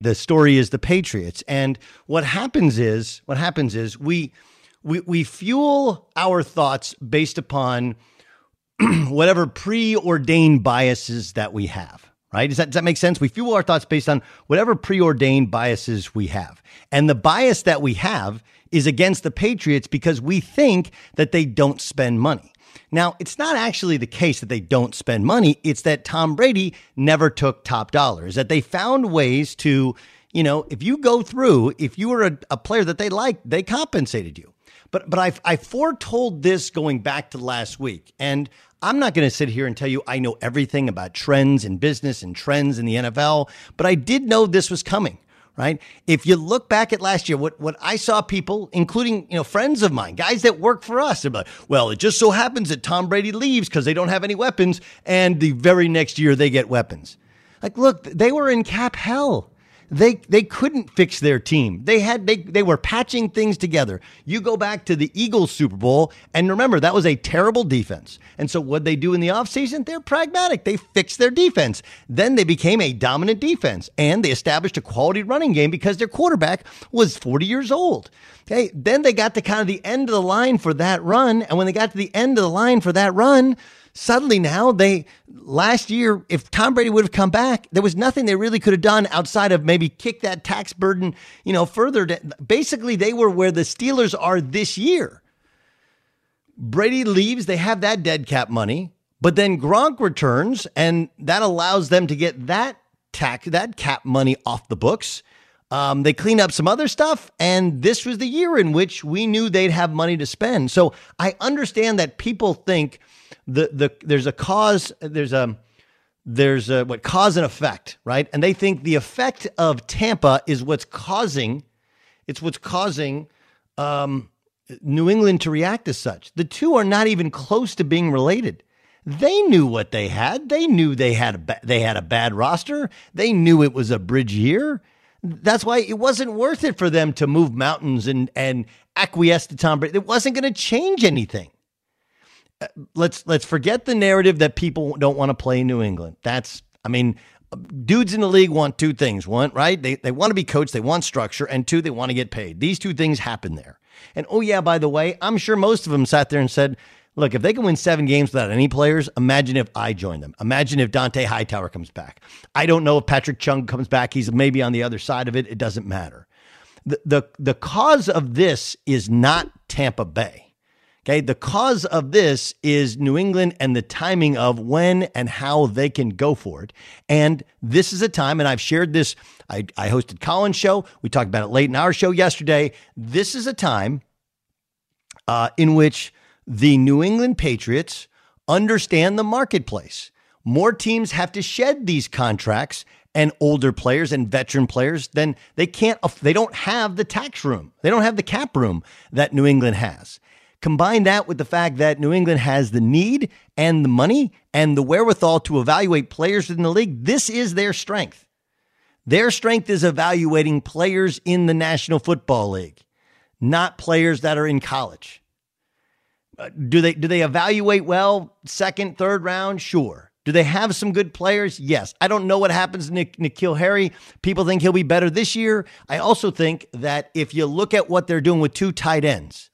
The story is the Patriots. And what happens is what happens is we we we fuel our thoughts based upon whatever preordained biases that we have. Right? Does that, does that make sense? We fuel our thoughts based on whatever preordained biases we have. And the bias that we have is against the Patriots because we think that they don't spend money. Now, it's not actually the case that they don't spend money. It's that Tom Brady never took top dollars, that they found ways to, you know, if you go through, if you were a, a player that they liked, they compensated you. But but I I foretold this going back to last week, and I'm not going to sit here and tell you I know everything about trends in business and trends in the NFL, but I did know this was coming right? If you look back at last year, what, what I saw people, including, you know, friends of mine, guys that work for us, they're like, well, it just so happens that Tom Brady leaves because they don't have any weapons. And the very next year they get weapons. Like, look, they were in cap hell. They they couldn't fix their team. They had they they were patching things together. You go back to the Eagles Super Bowl and remember that was a terrible defense. And so what they do in the offseason, they're pragmatic. They fixed their defense. Then they became a dominant defense and they established a quality running game because their quarterback was 40 years old. Okay, then they got to kind of the end of the line for that run and when they got to the end of the line for that run, suddenly now they last year if tom brady would have come back there was nothing they really could have done outside of maybe kick that tax burden you know further to, basically they were where the steelers are this year brady leaves they have that dead cap money but then gronk returns and that allows them to get that tax that cap money off the books Um, they cleaned up some other stuff, and this was the year in which we knew they'd have money to spend. So I understand that people think the the there's a cause, there's a there's a what cause and effect, right? And they think the effect of Tampa is what's causing it's what's causing um, New England to react as such. The two are not even close to being related. They knew what they had. They knew they had a ba- they had a bad roster. They knew it was a bridge year. That's why it wasn't worth it for them to move mountains and and acquiesce to Tom Brady. It wasn't going to change anything. Let's let's forget the narrative that people don't want to play New England. That's I mean, dudes in the league want two things. One, right? They they want to be coached, they want structure, and two, they want to get paid. These two things happen there. And oh yeah, by the way, I'm sure most of them sat there and said, Look, if they can win seven games without any players, imagine if I join them. Imagine if Dont'a Hightower comes back. I don't know if Patrick Chung comes back. He's maybe on the other side of it. It doesn't matter. The, the, the cause of this is not Tampa Bay. Okay. The cause of this is New England and the timing of when and how they can go for it. And this is a time, and I've shared this. I, I hosted Colin's show. We talked about it late in our show yesterday. This is a time uh, in which the New England Patriots understand the marketplace. More teams have to shed these contracts and older players and veteran players then they can't they don't have the tax room. They don't have the cap room that New England has. Combine that with the fact that New England has the need and the money and the wherewithal to evaluate players in the league. This is their strength. Their strength is evaluating players in the National Football League, not players that are in college uh, do they do they evaluate well second, third round? Sure. Do they have some good players? Yes. I don't know what happens to Nick, N'Keal Harry. People think he'll be better this year. I also think that if you look at what they're doing with two tight ends,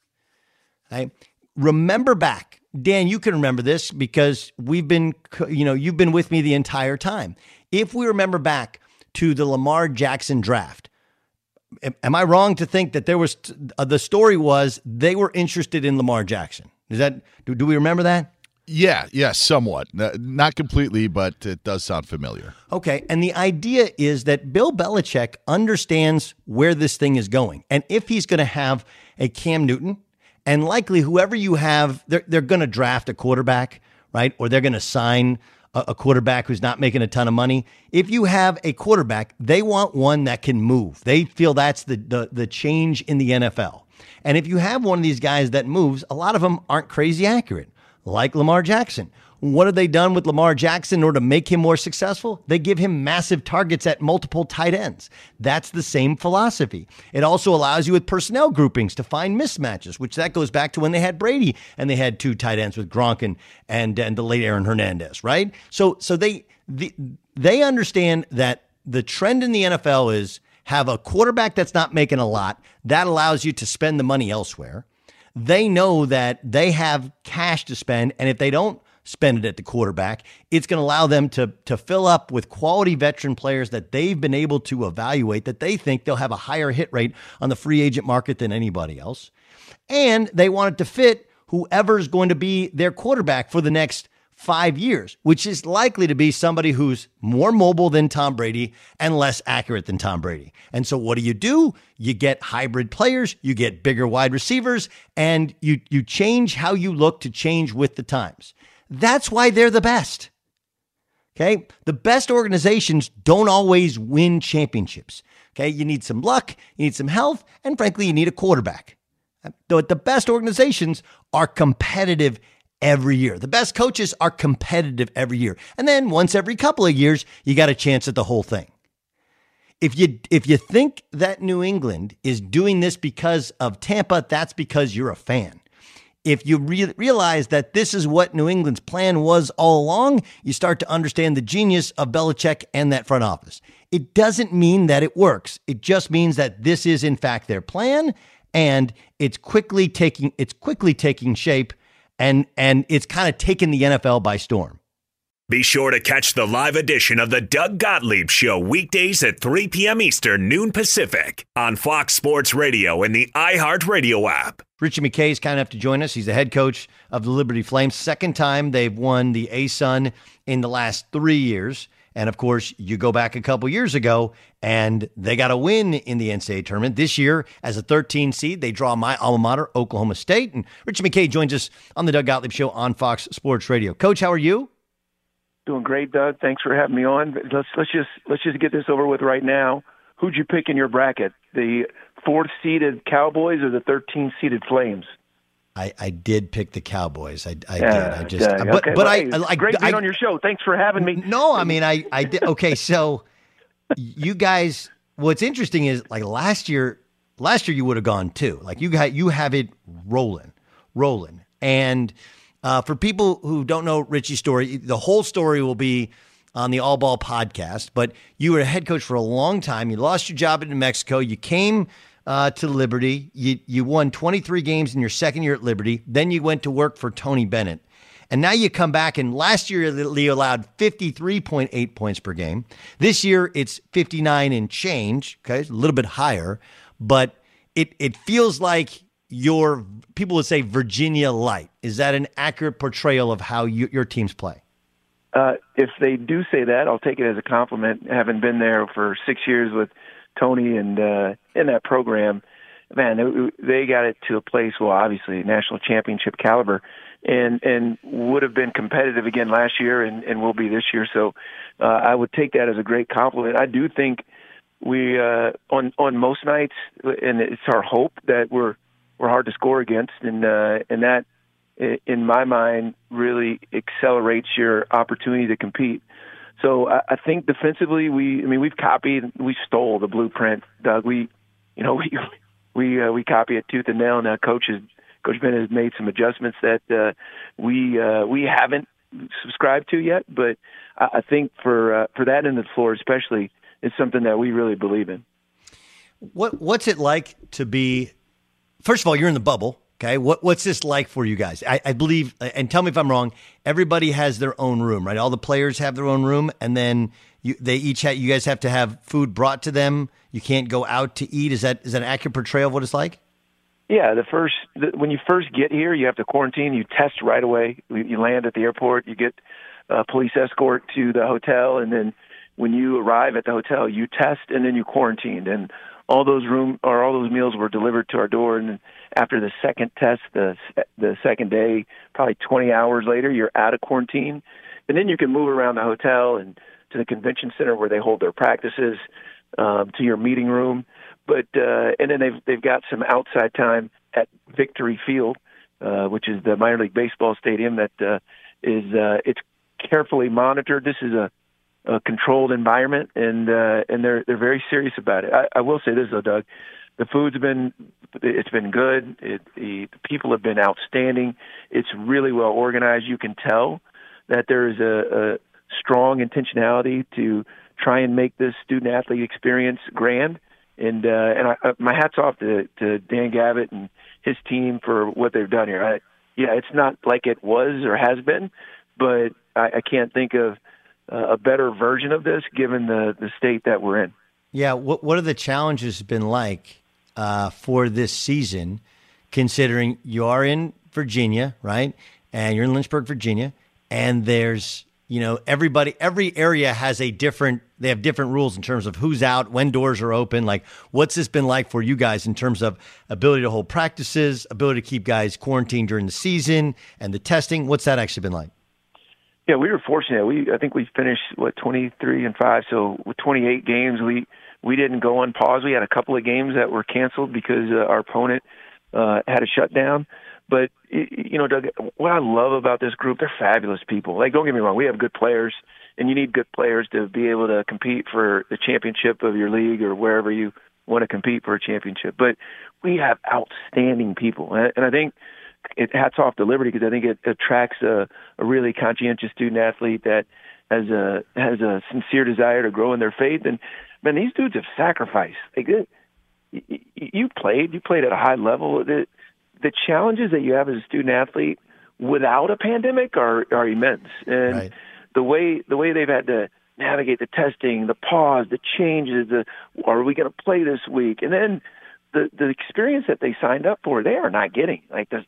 right? Remember back, Dan, you can remember this because we've been, you know, you've been with me the entire time. If we remember back to the Lamar Jackson draft, am I wrong to think that there was uh, the story was they were interested in Lamar Jackson? Is that do, do we remember that? Yeah, yeah, somewhat. Not completely, but it does sound familiar. Okay. And the idea is that Bill Belichick understands where this thing is going. And if he's going to have a Cam Newton, and likely whoever you have, they're, they're going to draft a quarterback, right? Or they're going to sign a, a quarterback who's not making a ton of money. If you have a quarterback, they want one that can move. They feel that's the, the, the change in the NFL. And if you have one of these guys that moves, a lot of them aren't crazy accurate, like Lamar Jackson. What have they done with Lamar Jackson in order to make him more successful? They give him massive targets at multiple tight ends. That's the same philosophy. It also allows you with personnel groupings to find mismatches, which that goes back to when they had Brady and they had two tight ends with Gronk and and, and the late Aaron Hernandez, right? So so they the, they understand that the trend in the NFL is have a quarterback that's not making a lot. That allows you to spend the money elsewhere. They know that they have cash to spend, and if they don't spend it at the quarterback, it's going to allow them to to fill up with quality veteran players that they've been able to evaluate that they think they'll have a higher hit rate on the free agent market than anybody else. And they want it to fit whoever's going to be their quarterback for the next five years, which is likely to be somebody who's more mobile than Tom Brady and less accurate than Tom Brady. And so what do you do? You get hybrid players, you get bigger wide receivers, and you you change how you look to change with the times. That's why they're the best. Okay? The best organizations don't always win championships. Okay? You need some luck, you need some health, and frankly, you need a quarterback. But the best organizations are competitive every year. The best coaches are competitive every year. And then once every couple of years, you got a chance at the whole thing. If you if you think that New England is doing this because of Tampa, that's because you're a fan. If you re- realize that this is what New England's plan was all along, you start to understand the genius of Belichick and that front office. It doesn't mean that it works. It just means that this is in fact their plan and it's quickly taking it's quickly taking shape and and it's kind of taken the NFL by storm. Be sure to catch the live edition of the Doug Gottlieb Show weekdays at 3 p.m. Eastern, noon Pacific on Fox Sports Radio and the iHeartRadio app. Ritchie McKay is kind enough to join us. He's the head coach of the Liberty Flames. Second time they've won the ASUN in the last three years. And of course, you go back a couple years ago and they got a win in the NCAA tournament. This year, as a 13 seed, they draw my alma mater, Oklahoma State. And Richard McKay joins us on the Doug Gottlieb Show on Fox Sports Radio. Coach, how are you? Doing great, Doug. Thanks for having me on. Let's let's just let's just get this over with right now. Who'd you pick in your bracket? The fourth seeded Cowboys or the 13 seeded Flames? I, I did pick the Cowboys. I, I Yeah, did. I just, okay. but, but Well, I, hey, I, I, great being on your show. Thanks for having me. No, I mean, I, I did. Okay, so you guys, what's interesting is like last year, last year you would have gone too. Like you got, you have it rolling, rolling. And uh, for people who don't know Ritchie's story, the whole story will be on the All Ball podcast. But you were a head coach for a long time. You lost your job in New Mexico. You came uh, to Liberty. You you won 23 games in your second year at Liberty. Then you went to work for Tony Bennett. And now you come back, and last year you allowed 53.8 points per game. This year it's 59 and change. Okay, a little bit higher, but it it feels like your people would say Virginia light. Is that an accurate portrayal of how you, your teams play? Uh, if they do say that, I'll take it as a compliment. Having been there for six years with Tony and uh, in that program, man, they, got it to a place. Well, obviously, national championship caliber, and and would have been competitive again last year, and, and will be this year. So, uh, I would take that as a great compliment. I do think we uh, on on most nights, and it's our hope that we're we're hard to score against, and uh, and that in my mind really accelerates your opportunity to compete. So I, I think defensively, we I mean we've copied, we stole the blueprint, Doug. We, you know, we we uh, we copy it tooth and nail. Now coach has Coach Bennett has made some adjustments that uh, we uh, we haven't subscribed to yet, but I, I think for uh, for that end of the floor especially, it's something that we really believe in. What what's it like to be? First of all, you're in the bubble. Okay, what what's this like for you guys? I, I believe, and tell me if I'm wrong. Everybody has their own room, right? All the players have their own room, and then you they each have. You guys have to have food brought to them. You can't go out to eat. Is that is that an accurate portrayal of what it's like? Yeah, the first the, when you first get here, you have to quarantine. You test right away. You land at the airport. You get a police escort to the hotel, and then when you arrive at the hotel, you test and then you quarantined. And all those room or all those meals were delivered to our door. And after the second test, the the second day, probably 20 hours later, you're out of quarantine, and then you can move around the hotel and to the convention center where they hold their practices, um, to your meeting room. But uh, and then they've they've got some outside time at Victory Field, uh, which is the minor league baseball stadium that uh, is uh, it's carefully monitored. This is a, a controlled environment, and uh, and they're they're very serious about it. I, I will say this though, Doug, the food's been it's been good. It, the, the people have been outstanding. It's really well organized. You can tell that there is a, a strong intentionality to try and make this student athlete experience grand. And uh, and I, uh, my hats off to, to Dan Gavitt and his team for what they've done here. I, yeah, it's not like it was or has been, but I, I can't think of a better version of this given the the state that we're in. Yeah. What what are the challenges been like uh, for this season? Considering you are in Virginia, right, and you're in Lynchburg, Virginia, and there's you know everybody every area has a different they have different rules in terms of who's out when doors are open like what's this been like for you guys in terms of ability to hold practices ability to keep guys quarantined during the season and the testing what's that actually been like Yeah, we were fortunate. We I think we finished what twenty three and five. So with twenty eight games, we we didn't go on pause. We had a couple of games that were canceled because uh, our opponent uh, had a shutdown. But you know, Doug, what I love about this group, they're fabulous people. Like, don't get me wrong, we have good players, and you need good players to be able to compete for the championship of your league or wherever you want to compete for a championship. But we have outstanding people, and I think it hats off to Liberty because I think it attracts a, a really conscientious student athlete that has a has a sincere desire to grow in their faith. And man, these dudes have sacrificed. Like it, you played, you played at a high level. The, the challenges that you have as a student athlete without a pandemic are are immense. And Right. the way the way they've had to navigate the testing, the pause, the changes, the are we going to play this week, and then the the experience that they signed up for, they are not getting. Like the,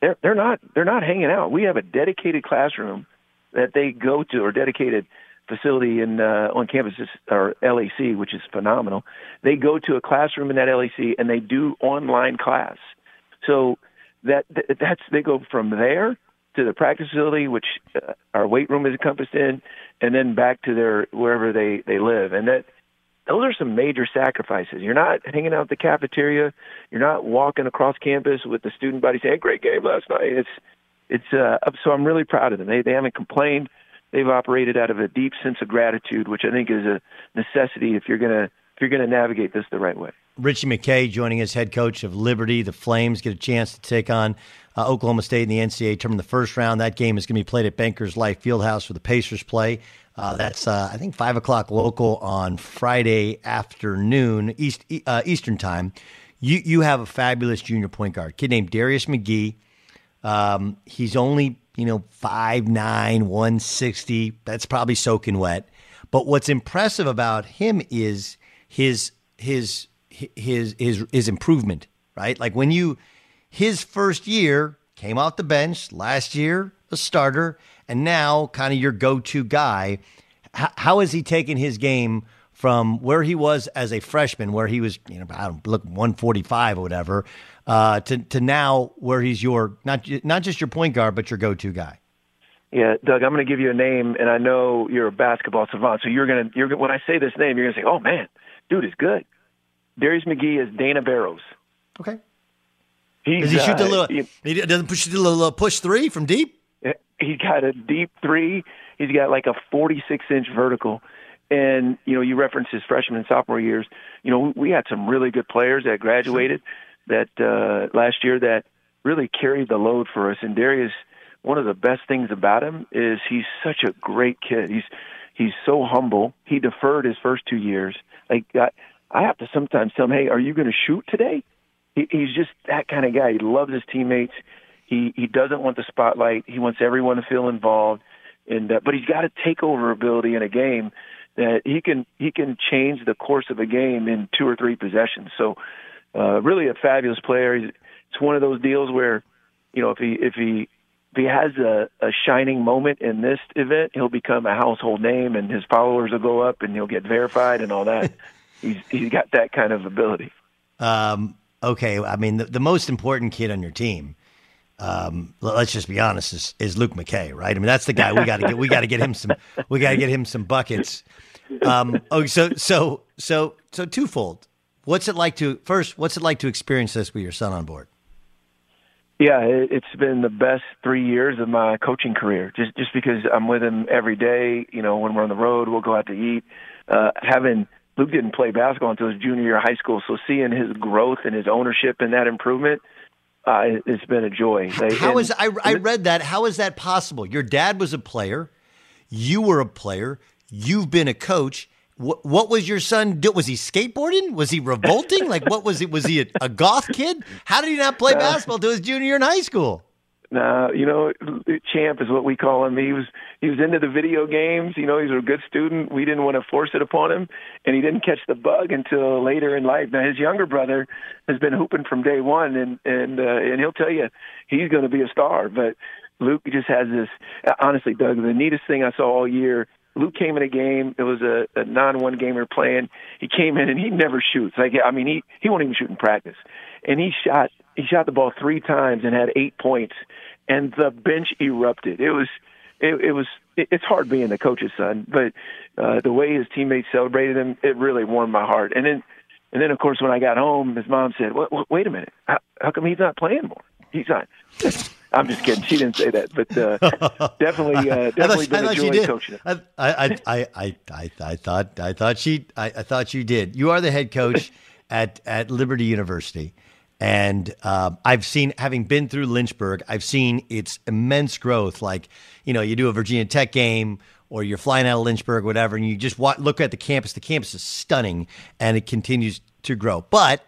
they're they're not they're not hanging out. We have a dedicated classroom that they go to, or dedicated facility in uh, on campus or LAC, which is phenomenal. They go to a classroom in that LAC and they do online class. So that that's they go from there to the practice facility, which uh, our weight room is encompassed in, and then back to their wherever they they live. And that those are some major sacrifices. You're not hanging out at the cafeteria. You're not walking across campus with the student buddy saying, "Great game last night." It's it's uh, so I'm really proud of them. They they haven't complained. They've operated out of a deep sense of gratitude, which I think is a necessity if you're gonna if you're gonna navigate this the right way. Ritchie McKay joining us, head coach of Liberty. The Flames get a chance to take on uh, Oklahoma State in the NCAA tournament the first round. That game is going to be played at Bankers Life Fieldhouse where the Pacers play. Uh, that's uh, I think five o'clock local on Friday afternoon East uh, Eastern time. You you have a fabulous junior point guard kid named Darius McGhee. Um, he's only you know five nine one sixty. That's probably soaking wet. But what's impressive about him is his his his his his improvement, right? Like when you his first year came off the bench last year, a starter, and now kind of your go-to guy. H- how has he taken his game from where he was as a freshman, where he was, you know, I don't look 145 or whatever, uh, to to now where he's your not not just your point guard, but your go-to guy? Yeah, Doug, I'm going to give you a name, and I know you're a basketball savant, so you're going to you're when I say this name, you're going to say, "Oh man, dude is good." Darius McGhee is Dana Barros. Okay. He's, Does he shoot the uh, little? He, he doesn't push the little push three from deep. He's got a deep three. He's got like a 46 inch vertical. And you know, you referenced his freshman and sophomore years. You know, we had some really good players that graduated that uh, last year that really carried the load for us. And Darius, one of the best things about him is he's such a great kid. He's he's so humble. He deferred his first two years. Like I, I have to sometimes tell him, "Hey, are you going to shoot today?" He, he's just that kind of guy. He loves his teammates. He he doesn't want the spotlight. He wants everyone to feel involved, and uh, but he's got a takeover ability in a game that he can he can change the course of a game in two or three possessions. So, uh, really a fabulous player. He's, it's one of those deals where, you know, if he if he if he has a, a shining moment in this event, he'll become a household name, and his followers will go up, and he'll get verified and all that. he's he's got that kind of ability. Um, okay, I mean the, the most important kid on your team. Um, let's just be honest, is, is Luke McKay, right? I mean, that's the guy we got to get. We got to get him some. We got to get him some buckets. Um, oh, so so so so twofold. What's it like to first? What's it like to experience this with your son on board? Yeah, it's been the best three years of my coaching career. Just just because I'm with him every day. You know, when we're on the road, we'll go out to eat. Uh, having Luke didn't play basketball until his junior year of high school, so seeing his growth and his ownership and that improvement, uh, it's been a joy. How and, is I, I read that? How is that possible? Your dad was a player, you were a player, you've been a coach. What, what was your son do? Was he skateboarding? Was he revolting? like what was it? Was he a, a goth kid? How did he not play basketball to his junior year in high school? Nah, you know, champ is what we call him. He was he was into the video games. You know, he's a good student. We didn't want to force it upon him, and he didn't catch the bug until later in life. Now his younger brother has been hooping from day one, and and uh, and he'll tell you he's going to be a star. But Luke just has this. Honestly, Doug, the neatest thing I saw all year. Luke came in a game. It was a, a non-one gamer playing. He came in and he never shoots. Like I mean, he he won't even shoot in practice, and he shot he shot the ball three times and had eight points, and the bench erupted. It was, it, it was, it, it's hard being the coach's son, but uh, the way his teammates celebrated him, it really warmed my heart. And then, and then of course when I got home, his mom said, "Wait, wait a minute, how, how come he's not playing more? He's not." I'm just kidding. She didn't say that, but uh, definitely, uh, definitely I thought, been I a joy coaching. I, I, I, I, I, I thought, I thought she, I, I thought you did. You are the head coach at at Liberty University. And uh, I've seen, having been through Lynchburg, I've seen its immense growth. Like, you know, you do a Virginia Tech game or you're flying out of Lynchburg, whatever, and you just look at the campus. The campus is stunning and it continues to grow. But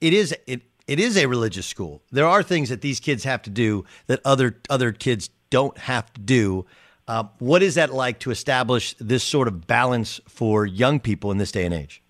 it is, it, it is a religious school. There are things that these kids have to do that other, other kids don't have to do. Uh, what is that like to establish this sort of balance for young people in this day and age?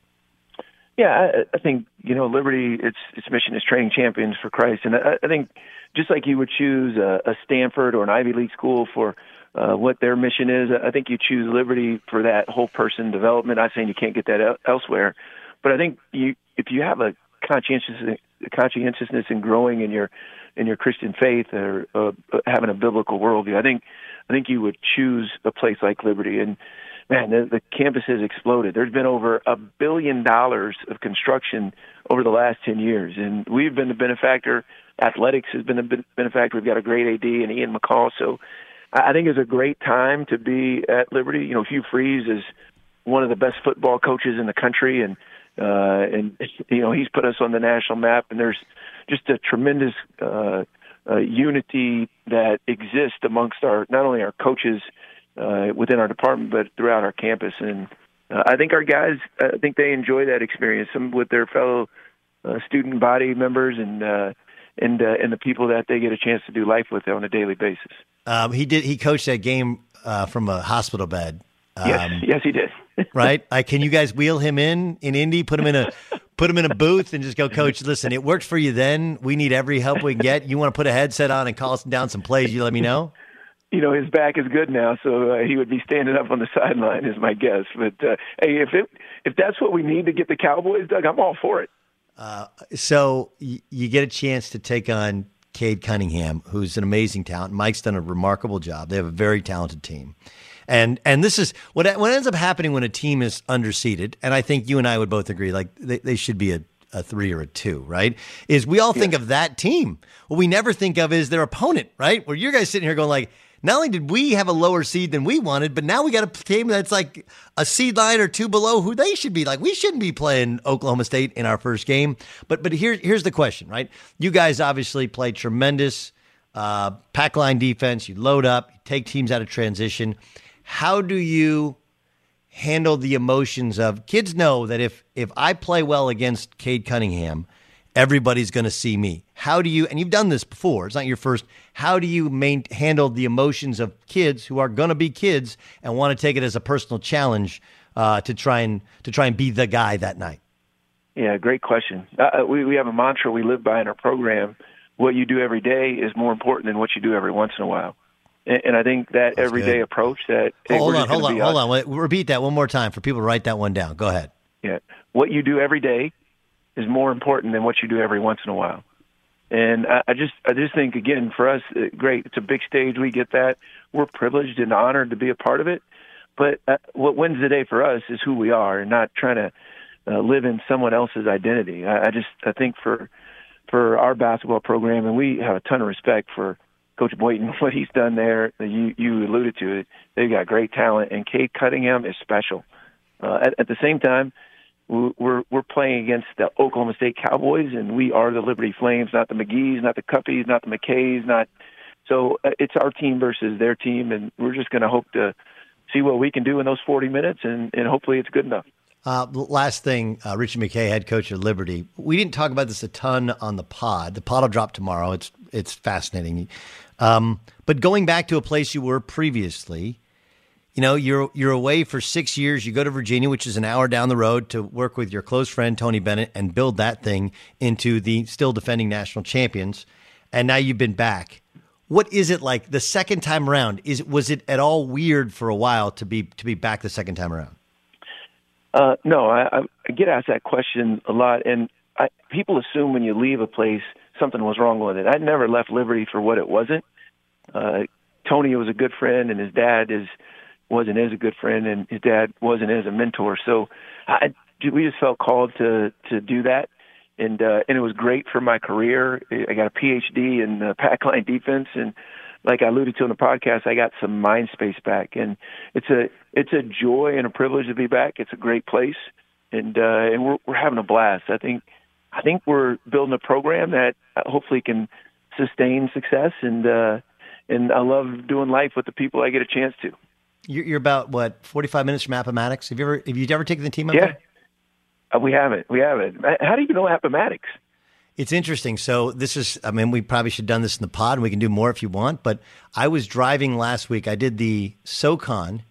Yeah, I, I think you know Liberty. Its its mission is training champions for Christ, and I, I think just like you would choose a, a Stanford or an Ivy League school for uh, what their mission is. I think you choose Liberty for that whole person development. I'm saying you can't get that elsewhere, but I think you if you have a conscientious conscientiousness in growing in your in your Christian faith or uh, having a biblical worldview, I think I think you would choose a place like Liberty. And man, the, the campus has exploded. There's been over a billion dollars of construction over the last ten years, and we've been the benefactor. Athletics has been the benefactor. We've got a great AD and Ian McCaw. So I think it's a great time to be at Liberty. You know, Hugh Freeze is one of the best football coaches in the country, and uh, and you know he's put us on the national map. And there's just a tremendous uh, uh, unity that exists amongst our not only our coaches uh, within our department, but throughout our campus. And uh, I think our guys, I think they enjoy that experience some with their fellow uh, student body members and. Uh, and uh, and the people that they get a chance to do life with on a daily basis. Um, he did. He coached that game uh, from a hospital bed. Um, yes, yes, he did. right? Like, can you guys wheel him in in Indy? Put him in a put him in a booth and just go, Coach. Listen, it worked for you then. We need every help we can get. You want to put a headset on and call us down some plays? You let me know. You know his back is good now, so uh, he would be standing up on the sideline, is my guess. But uh, hey, if it if that's what we need to get the Cowboys, Doug, I'm all for it. Uh, so y- you get a chance to take on Cade Cunningham, who's an amazing talent. Mike's done a remarkable job. They have a very talented team. And and this is what what ends up happening when a team is underseeded, and I think you and I would both agree, like they, they should be a, a three or a two, right? Is we all think of that team. What we never think of is their opponent, right? Where you guys sitting here going like, not only did we have a lower seed than we wanted, but now we got a team that's like a seed line or two below who they should be. Like we shouldn't be playing Oklahoma State in our first game. But but here's here's the question, right? You guys obviously play tremendous uh, pack line defense. You load up, you take teams out of transition. How do you handle the emotions of kids know that if if I play well against Cade Cunningham – everybody's going to see me. How do you, and you've done this before, it's not your first, how do you main, handle the emotions of kids who are going to be kids and want to take it as a personal challenge uh, to try and to try and be the guy that night? Yeah, great question. Uh, uh we we have a mantra we live by in our program: what you do every day is more important than what you do every once in a while. And, and I think that That's everyday good. approach that hey, hold on, hold on, hold on. Wait, repeat that one more time for people to write that one down. Go ahead. Yeah, what you do every day is more important than what you do every once in a while. And I, just, I just think again for us, uh, great. It's a big stage. We get that. We're privileged and honored to be a part of it. But uh, what wins the day for us is who we are, and not trying to uh, live in someone else's identity. I, I just, I think for for our basketball program, and we have a ton of respect for Coach Boynton, what he's done there. You you alluded to it. They've got great talent, and Cade Cunningham is special. Uh, at, at the same time, we're we're playing against the Oklahoma State Cowboys, and we are the Liberty Flames, not the McGhee's, not the Cuppies, not the McKays, not. So uh, it's our team versus their team, and we're just going to hope to see what we can do in those 40 minutes, and, and hopefully it's good enough. Uh, last thing, uh, Ritchie McKay, head coach of Liberty. We didn't talk about this a ton on the pod. The pod will drop tomorrow. It's it's fascinating. Um, but going back to a place you were previously, you know you're you're away for six years. You go to virginia which is an hour down the road to work with your close friend tony bennett and build that thing into the still defending national champions. And now you've been back. What is it like the second time around? Is was it at all weird for a while to be to be back the second time around? Uh, no I, I get asked that question a lot. And I, people assume when you leave a place something was wrong with it. I never left liberty for what it wasn't. Uh, tony was a good friend and his dad is wasn't as a good friend, and his dad wasn't as a mentor. So I, we just felt called to to do that, and uh, and it was great for my career. I got a PhD in uh, pack line defense, and like I alluded to in the podcast, I got some mind space back, and it's a it's a joy and a privilege to be back. It's a great place, and uh, and we're we're having a blast. I think I think we're building a program that hopefully can sustain success, and uh, and I love doing life with the people I get a chance to. You're, you're about what 45 minutes from Appomattox. Have you ever have you ever taken the team up yeah. there? Uh, we haven't. We haven't. How do you know Appomattox? It's interesting. So this is, I mean, we probably should have done this in the pod, and we can do more if you want. But I was driving last week. I did the SoCon,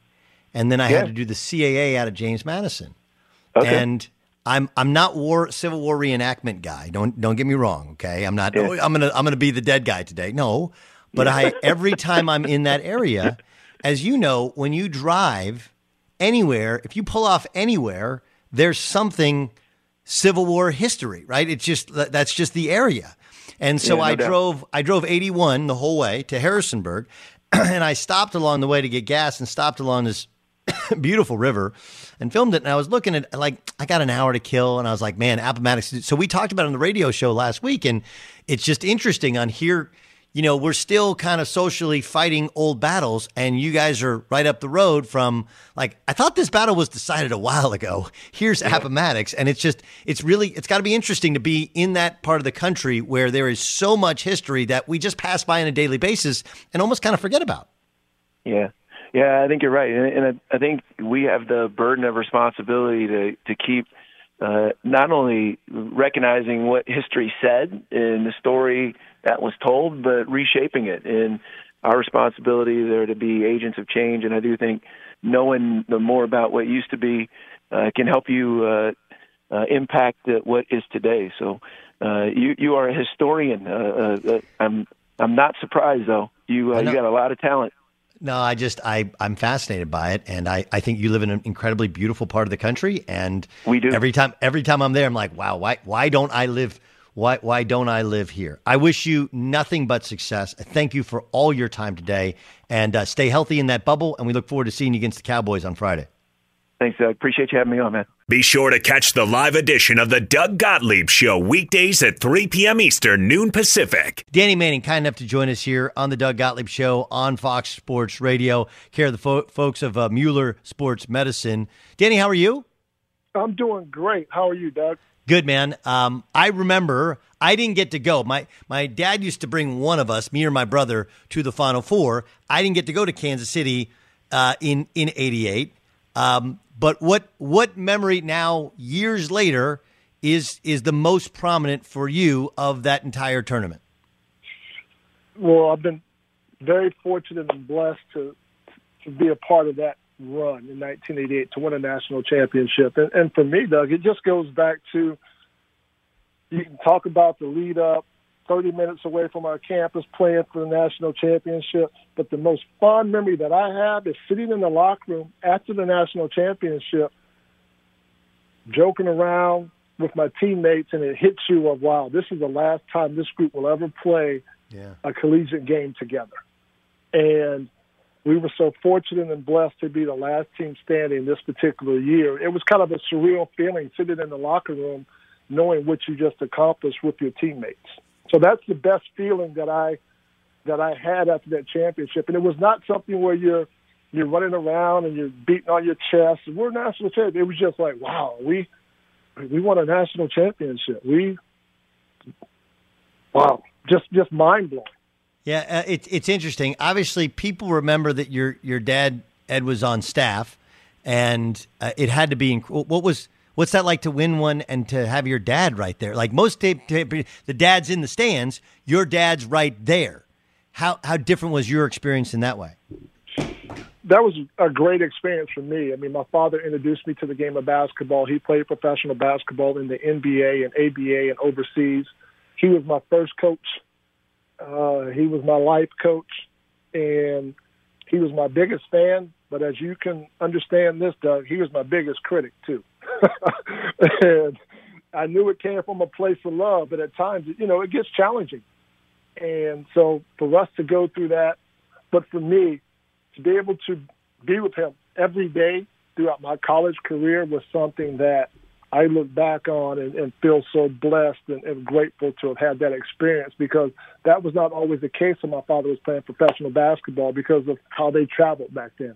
and then I yeah. had to do the CAA out of James Madison. Okay. And I'm I'm not war Civil War reenactment guy. Don't don't get me wrong. Okay, I'm not. Yeah. Oh, I'm gonna I'm gonna be the dead guy today. No, but I every time I'm in that area, as you know, when you drive anywhere, if you pull off anywhere, there's something Civil War history, right? It's just that's just the area. And so Yeah, no I doubt. drove I drove 81 the whole way to Harrisonburg and I stopped along the way to get gas and stopped along this beautiful river and filmed it. And I was looking at like I got an hour to kill, and I was like, man, Appomattox. So we talked about it on the radio show last week, and it's just interesting on here. You know, we're still kind of socially fighting old battles, and you guys are right up the road from like I thought this battle was decided a while ago. Here's Appomattox, and it's just it's really it's got to be interesting to be in that part of the country where there is so much history that we just pass by on a daily basis and almost kind of forget about. Yeah, yeah, I think you're right, and, and I I think we have the burden of responsibility to to keep uh, not only recognizing what history said in the story that was told, but reshaping it. And our responsibility there to be agents of change. And I do think knowing the more about what used to be uh, can help you uh, uh, impact uh, what is today. So uh, you you are a historian. Uh, uh, I'm I'm not surprised though. You uh, you got a lot of talent. No, I just I I'm fascinated by it, and I I think you live in an incredibly beautiful part of the country, and We do. Every time every time I'm there, I'm like, wow, why why don't I live? Why why don't I live here? I wish you nothing but success. Thank you for all your time today, and uh, stay healthy in that bubble. And we look forward to seeing you against the Cowboys on Friday. Thanks, Doug. Appreciate you having me on, man. Be sure to catch the live edition of the Doug Gottlieb Show weekdays at 3 p.m. Eastern, noon Pacific. Danny Manning, kind enough to join us here on the Doug Gottlieb Show on Fox Sports Radio. Care of the fo- folks of uh, Mueller Sports Medicine. Danny, how are you? I'm doing great. How are you, Doug? Good man. Um, I remember I didn't get to go. My my dad used to bring one of us, me or my brother, to the Final Four. I didn't get to go to Kansas City uh, in in '88. Um, but what what memory now, years later, is is the most prominent for you of that entire tournament? Well, I've been very fortunate and blessed to to be a part of that run in 1988 to win a national championship. And, and for me, Doug, it just goes back to you can talk about the lead up, 30 minutes away from our campus playing for the national championship. But the most fond memory that I have is sitting in the locker room after the national championship, joking around with my teammates, and it hits you of, wow, this is the last time this group will ever play Yeah. a collegiate game together. And we were so fortunate and blessed to be the last team standing this particular year. It was kind of a surreal feeling sitting in the locker room knowing what you just accomplished with your teammates. So that's the best feeling that I that I had after that championship. And it was not something where you're you're running around and you're beating on your chest. We're national champions. It was just like, wow, we we won a national championship. We wow, just just mind blowing. Yeah, uh, it's it's interesting. Obviously, people remember that your your dad Ed was on staff, and uh, it had to be. Inc- what was what's that like to win one and to have your dad right there? Like most tape, tape, the dad's in the stands, your dad's right there. How how different was your experience in that way? that was a great experience for me. I mean, my father introduced me to the game of basketball. He played professional basketball in the NBA and ABA and overseas. He was my first coach. Uh, he was my life coach, and he was my biggest fan. But as you can understand this, Doug, he was my biggest critic too. and I knew it came from a place of love, but at times, you know, it gets challenging. And so for us to go through that, but for me, to be able to be with him every day throughout my college career was something that I look back on and, and feel so blessed and, and grateful to have had that experience because that was not always the case when my father was playing professional basketball because of how they traveled back then.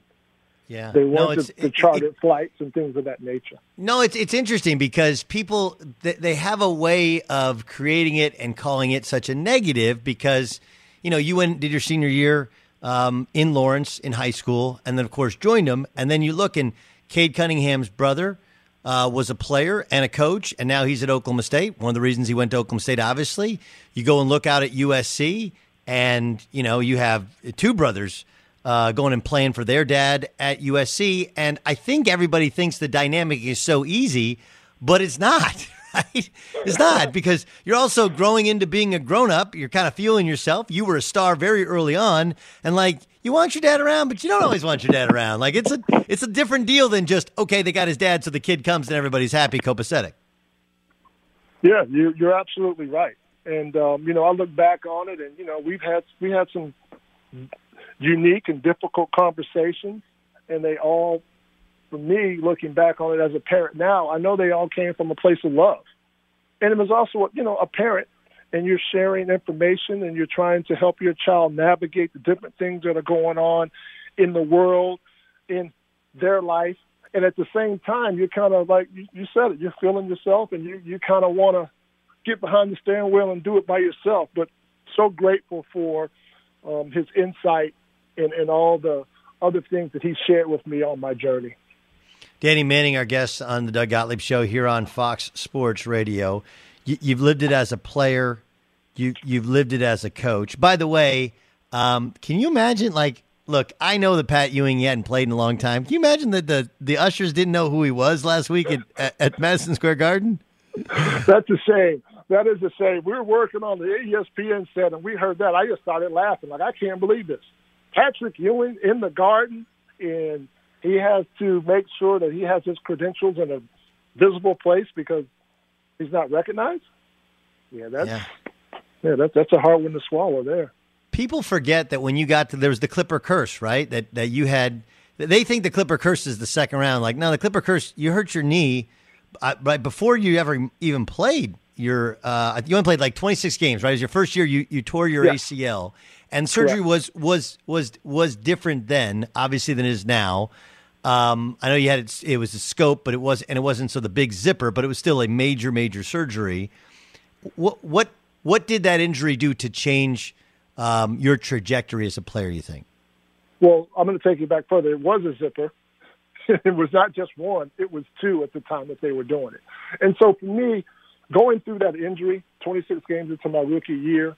Yeah, They no, weren't it's the, the it- chartered flights and things of that nature. No, it's it's interesting because people they, they have a way of creating it and calling it such a negative because you know you went did your senior year um, in Lawrence in high school and then of course joined them and then you look and Cade Cunningham's brother uh, was a player and a coach and now he's at Oklahoma State. One of the reasons he went to Oklahoma State, obviously, you go and look out at USC and you know you have two brothers uh, going and playing for their dad at USC. And I think everybody thinks the dynamic is so easy, but it's not. right? It's not because you're also growing into being a grown up. You're kind of feeling yourself. You were a star very early on, and like you want your dad around, but you don't always want your dad around. Like it's a it's a different deal than just okay, they got his dad, so the kid comes and everybody's happy, copacetic. Yeah, you, you're absolutely right. And um, you know, I look back on it, and you know, we've had we had some unique and difficult conversations, and they all, for me, looking back on it as a parent now, I know they all came from a place of love, and it was also, you know, a parent, and you're sharing information, and you're trying to help your child navigate the different things that are going on in the world, in their life, and at the same time, you're kind of like you, said it, you're feeling yourself, and you you kind of want to get behind the steering wheel and do it by yourself. But so grateful for um, his insight and, and all the other things that he shared with me on my journey. Danny Manning, our guest on the Doug Gottlieb Show here on Fox Sports Radio. You, have lived it as a player. You you've lived it as a coach. By the way, um, can you imagine? Like, look, I know that Pat Ewing hadn't played in a long time. Can you imagine that the the ushers didn't know who he was last week at, at, Madison Square Garden? That's a shame that is to say, we were working on the ESPN set, and we heard that. I just started laughing, like I can't believe this. Patrick Ewing in the Garden, and he has to make sure that he has his credentials in a visible place because he's not recognized. Yeah, that's yeah, yeah that's that's a hard one to swallow there. People forget that when you got to there was the Clipper curse, right? That that you had. They think the Clipper curse is the second round. Like, no, the Clipper curse. You hurt your knee, uh, right before you ever even played your uh, you only played like 26 games, right? It was your first year. You you tore your yeah. ACL, and surgery Correct. was was was was different then, obviously, than it is now. Um, I know you had it, it was a scope, but it was and it wasn't so the big zipper, but it was still a major major surgery. What what what did that injury do to change um, your trajectory as a player? You think? Well, I'm going to take you back further. It was a zipper. it was not just one; it was two at the time that they were doing it. And so for me, going through that injury, 26 games into my rookie year,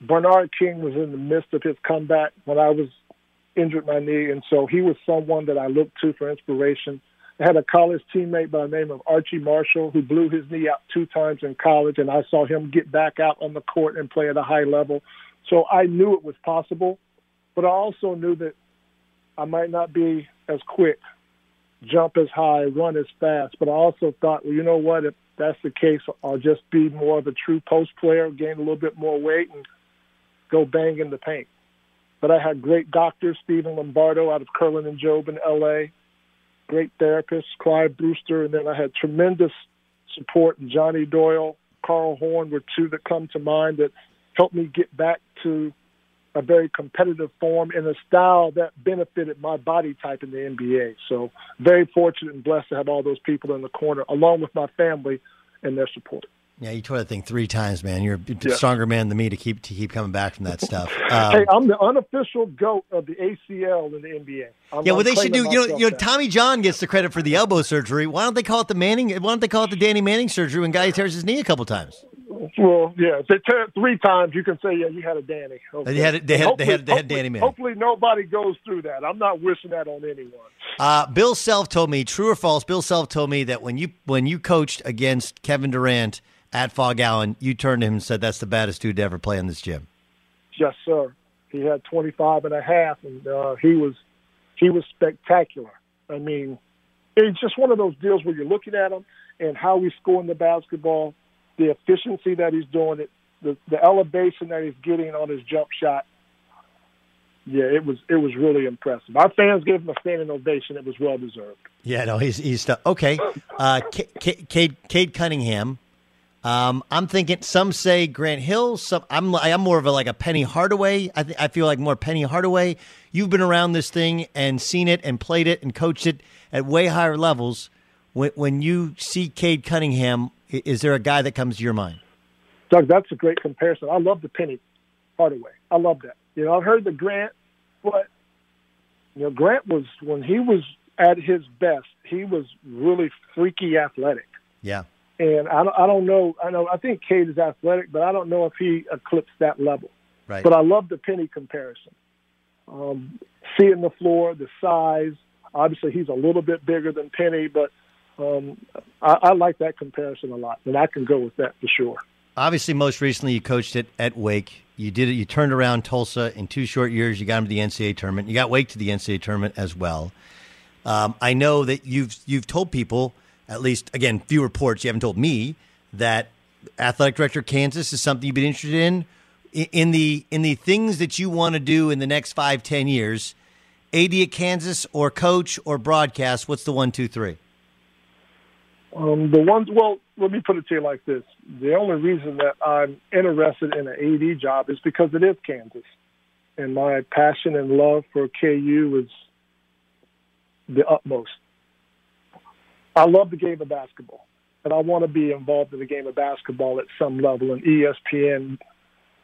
Bernard King was in the midst of his comeback when I was injured my knee, and so he was someone that I looked to for inspiration. I had a college teammate by the name of Archie Marshall who blew his knee out two times in college, and I saw him get back out on the court and play at a high level. So I knew it was possible, but I also knew that I might not be as quick, jump as high, run as fast. But I also thought, well, you know what? If that's the case, I'll just be more of a true post player, gain a little bit more weight, and go bang in the paint. But I had great doctors, Stephen Lombardo out of Kerlan and Jobe in L.A., great therapists, Clive Brewster, and then I had tremendous support. And Johnny Doyle, Carl Horn were two that come to mind that helped me get back to a very competitive form in a style that benefited my body type in the NBA. So very fortunate and blessed to have all those people in the corner, along with my family and their support. Yeah, you tore that thing three times, man. You're a yeah. stronger man than me to keep to keep coming back from that stuff. Um, hey, I'm the unofficial goat of the ACL in the NBA. I'm, yeah, what they should do, you know, you know, Tommy John gets the credit for the elbow surgery. Why don't they call it the Manning? Why don't they call it the Danny Manning surgery when guy tears his knee a couple times? Well, yeah, if they tear it three times, you can say, yeah, you had a Danny. Okay. They had, they had, they had, they had Danny Manning. Hopefully, nobody goes through that. I'm not wishing that on anyone. Uh, Bill Self told me, true or false? Bill Self told me that when you when you coached against Kevin Durant at Phog Allen, you turned to him and said, "That's the baddest dude to ever play in this gym." Yes, sir. He had 25 and a half, and uh, he was he was spectacular. I mean, it's just one of those deals where you're looking at him and how he's scoring the basketball the efficiency that he's doing it, the the elevation that he's getting on his jump shot. Yeah, it was it was really impressive. Our fans gave him a standing ovation. It was well deserved. Yeah, no, he's he's okay. Uh, Cade, Cade Cunningham. Um, I'm thinking. Some say Grant Hill. Some I'm I'm more of a like a Penny Hardaway. I th- I feel like more Penny Hardaway. You've been around this thing and seen it and played it and coached it at way higher levels. When when you see Cade Cunningham, is there a guy that comes to your mind? Doug, that's a great comparison. I love the Penny Hardaway. I love that. You know, I've heard the Grant, but you know, Grant was when he was at his best, he was really freaky athletic. Yeah. And I don't, I don't know. I know. I think Cade is athletic, but I don't know if he eclipsed that level. Right. But I love the Penny comparison. Um, seeing the floor, the size. Obviously, he's a little bit bigger than Penny, but um, I, I like that comparison a lot, and I can go with that for sure. Obviously, most recently you coached it at Wake. You did it. You turned around Tulsa in two short years. You got them to the NCAA tournament. You got Wake to the NCAA tournament as well. Um, I know that you've you've told people, at least again, few reports. You haven't told me that athletic director Kansas is something you've been interested in in the in the things that you want to do in the next five ten years. AD at Kansas or coach or broadcast. What's the one two three? Um, the ones, well, let me put it to you like this: the only reason that I'm interested in an AD job is because it is Kansas, and my passion and love for KU is the utmost. I love the game of basketball, and I want to be involved in the game of basketball at some level. And ESPN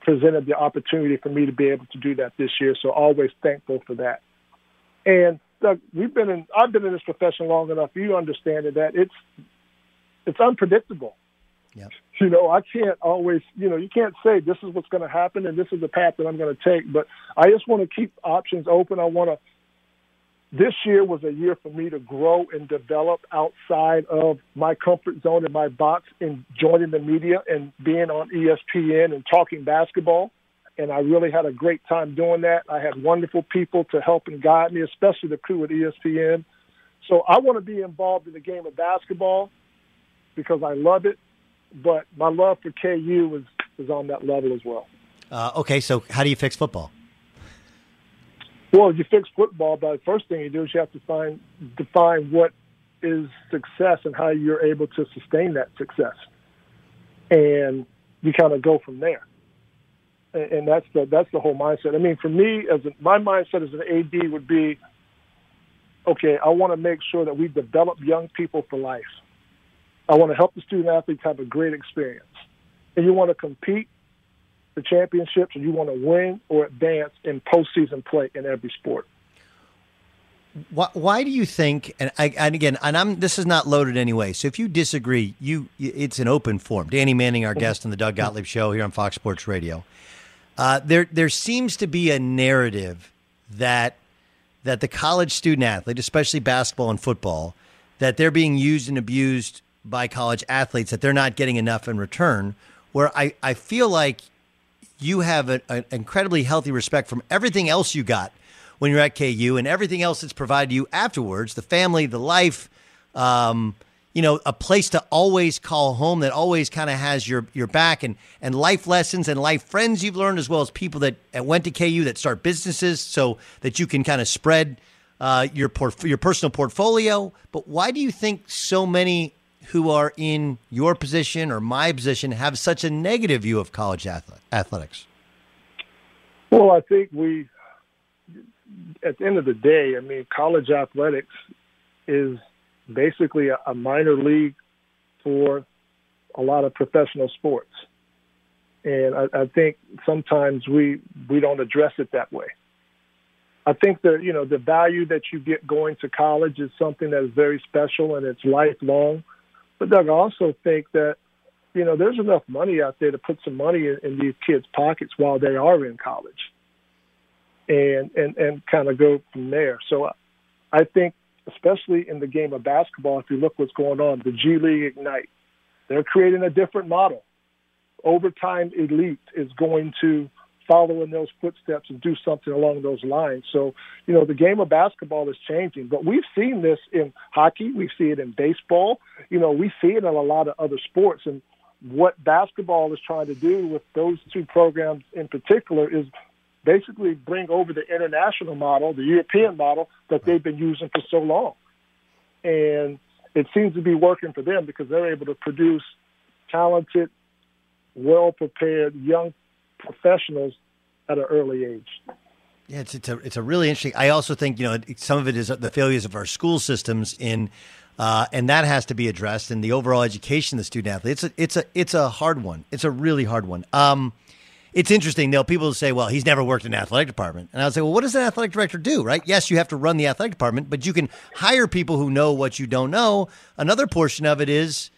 presented the opportunity for me to be able to do that this year, so always thankful for that. And Doug, we've been in. I've been in this profession long enough. You understand that it's it's unpredictable. Yep. You know, I can't always, you know, you can't say this is what's going to happen and this is the path that I'm going to take. But I just want to keep options open. I want to. This year was a year for me to grow and develop outside of my comfort zone and my box and joining the media and being on ESPN and talking basketball. And I really had a great time doing that. I had wonderful people to help and guide me, especially the crew at ESPN. So I want to be involved in the game of basketball because I love it, but my love for KU is, is on that level as well. Uh, okay, so how do you fix football? Well, you fix football by the first thing you do is you have to find define what is success and how you're able to sustain that success, and you kind of go from there. And, and that's the that's the whole mindset. I mean, for me, as a, my mindset as an AD would be, okay, I want to make sure that we develop young people for life. I want to help the student athletes have a great experience. And you want to compete for championships and you want to win or advance in postseason play in every sport. Why, why do you think? And, I, and again, and I'm this is not loaded anyway. So if you disagree, you it's an open forum. Danny Manning, our guest on the Doug Gottlieb Show here on Fox Sports Radio. Uh, there there seems to be a narrative that that the college student athlete, especially basketball and football, that they're being used and abused by college athletes that they're not getting enough in return. Where I, I feel like you have an incredibly healthy respect from everything else you got when you're at KU and everything else that's provided you afterwards the family, the life, um, you know, a place to always call home that always kind of has your, your back and, and life lessons and life friends you've learned, as well as people that went to KU that start businesses so that you can kind of spread uh, your, port- your personal portfolio. But why do you think so many who are in your position or my position have such a negative view of college athletics? Well, I think we, at the end of the day, I mean, college athletics is basically a, minor league for a lot of professional sports. And I, I think sometimes we, we don't address it that way. I think that you know the value that you get going to college is something that is very special and it's lifelong. But Doug, I also think that you know there's enough money out there to put some money in, in these kids' pockets while they are in college, and and and kind of go from there. So I think, especially in the game of basketball, if you look what's going on, the G League Ignite, they're creating a different model. Overtime Elite is going to follow in those footsteps and do something along those lines. So, you know, the game of basketball is changing, but we've seen this in hockey, we see it in baseball, you know, we see it in a lot of other sports. And what basketball is trying to do with those two programs in particular is basically bring over the international model, the European model that they've been using for so long. And it seems to be working for them because they're able to produce talented, well prepared young professionals at an early age. Yeah, it's it's a it's a really interesting. I also think you know some of it is the failures of our school systems in, uh, and that has to be addressed. in the overall education of the student athlete, it's a it's a it's a hard one. It's a really hard one. Um, it's interesting. Though people say, "Well, he's never worked in an athletic department," and I say, "Well, what does an athletic director do?" Right? Yes, you have to run the athletic department, but you can hire people who know what you don't know. Another portion of it is,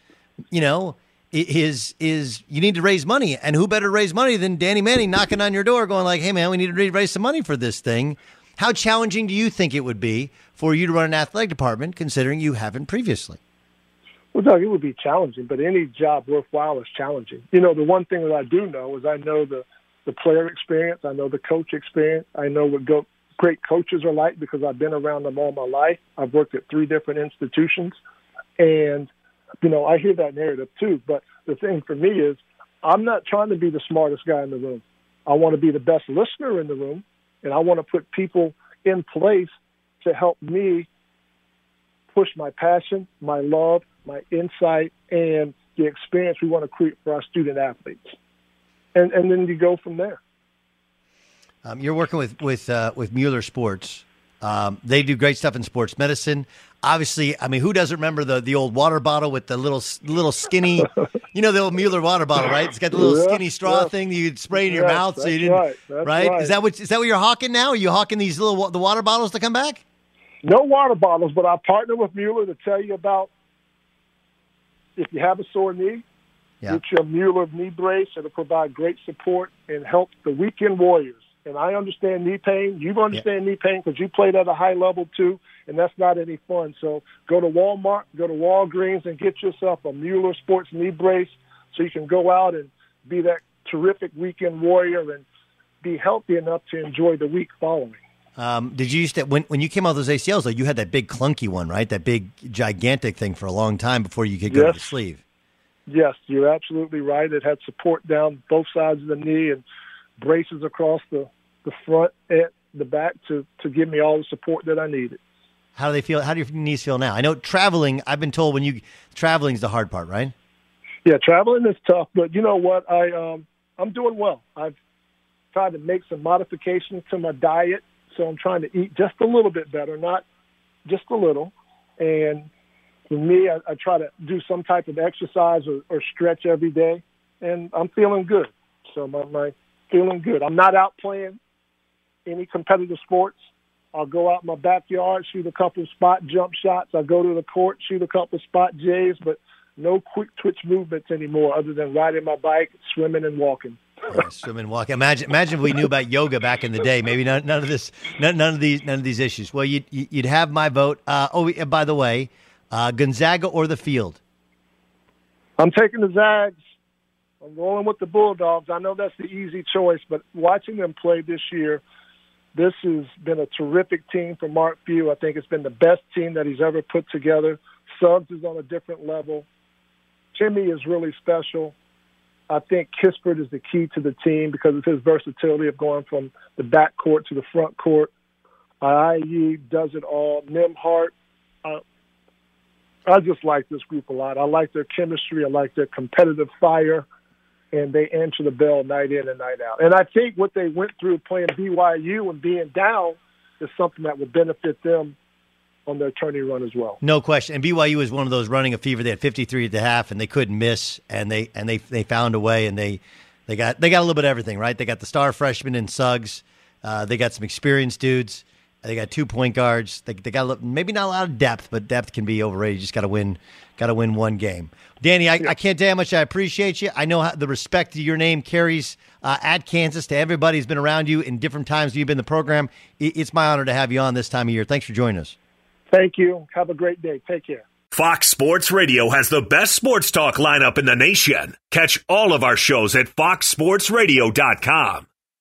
you know, is is you need to raise money, and who better to raise money than Danny Manning knocking on your door, going like, "Hey, man, we need to raise some money for this thing." How challenging do you think it would be for you to run an athletic department, considering you haven't previously? Well, Doug, it would be challenging, but any job worthwhile is challenging. You know, the one thing that I do know is I know the the player experience, I know the coach experience, I know what go, great coaches are like because I've been around them all my life. I've worked at three different institutions, and you know, I hear that narrative too. But the thing for me is, I'm not trying to be the smartest guy in the room. I want to be the best listener in the room, and I want to put people in place to help me push my passion, my love, my insight, and the experience we want to create for our student athletes. And and then you go from there. Um, you're working with with uh, with Mueller Sports. Um, they do great stuff in sports medicine. Obviously, I mean, who doesn't remember the the old water bottle with the little little skinny, you know, the old Mueller water bottle, right? It's got the little Yeah, skinny straw yeah. thing that you'd spray in your Yes, mouth, so you didn't, right, right? right. Is that what is that what you're hawking now? Are you hawking these little the water bottles to come back? No water bottles, but I partner with Mueller to tell you about if you have a sore knee, Yeah. get your Mueller knee brace. It'll provide great support and help the weekend warriors. And I understand knee pain. You understand knee pain because you played at a high level too, and that's not any fun. So go to Walmart, go to Walgreens, and get yourself a Mueller Sports knee brace so you can go out and be that terrific weekend warrior and be healthy enough to enjoy the week following. Um, did you used to when when you came out with those ACLs though? You had that big clunky one, right? That big gigantic thing for a long time before you could go to the sleeve. Yes, you're absolutely right. It had support down both sides of the knee and braces across the, the front and the back to, to give me all the support that I needed. How do they feel? How do your knees feel now? I know traveling. I've been told when you traveling is the hard part, right? Yeah, traveling is tough, but you know what? I um I'm doing well. I've tried to make some modifications to my diet, so I'm trying to eat just a little bit better, not just a little. And for me, I, I try to do some type of exercise or, or stretch every day, and I'm feeling good. So my, my feeling good. I'm not out playing any competitive sports. I'll go out in my backyard, shoot a couple spot jump shots. I go to the court, shoot a couple spot J's, but no quick twitch movements anymore other than riding my bike, swimming, and walking. Yeah, swim and walk. Imagine, imagine if we knew about yoga back in the day. Maybe none, none of this, none, none of these, none of these issues. Well, you'd, you'd have my vote. Uh, oh, by the way, uh, Gonzaga or the field? I'm taking the Zags. I'm rolling with the Bulldogs. I know that's the easy choice, but watching them play this year, this has been a terrific team for Mark Few. I think it's been the best team that he's ever put together. Suggs is on a different level. Timme is really special. I think Kispert is the key to the team because of his versatility of going from the back court to the front court. Ayayi does it all. Nembhard, uh, I just like this group a lot. I like their chemistry. I like their competitive fire, and they answer the bell night in and night out. And I think what they went through playing BYU and being down is something that would benefit them on their tourney run as well. No question. And BYU was one of those running a fever. They had 53 at the half, and they couldn't miss, and they and they they found a way, and they they got they got a little bit of everything, right? They got the star freshman in Suggs. Uh, they got some experienced dudes. They got two point guards. They, they got a little, maybe not a lot of depth, but depth can be overrated. You just got to win, got to win one game. Danny, I, I can't tell you how much I appreciate you. I know how, the respect to your name carries uh, at Kansas to everybody who's been around you in different times you've been in the program. It, it's my honor to have you on this time of year. Thanks for joining us. Thank you. Have a great day. Take care. Fox Sports Radio has the best sports talk lineup in the nation. Catch all of our shows at foxsportsradio.com.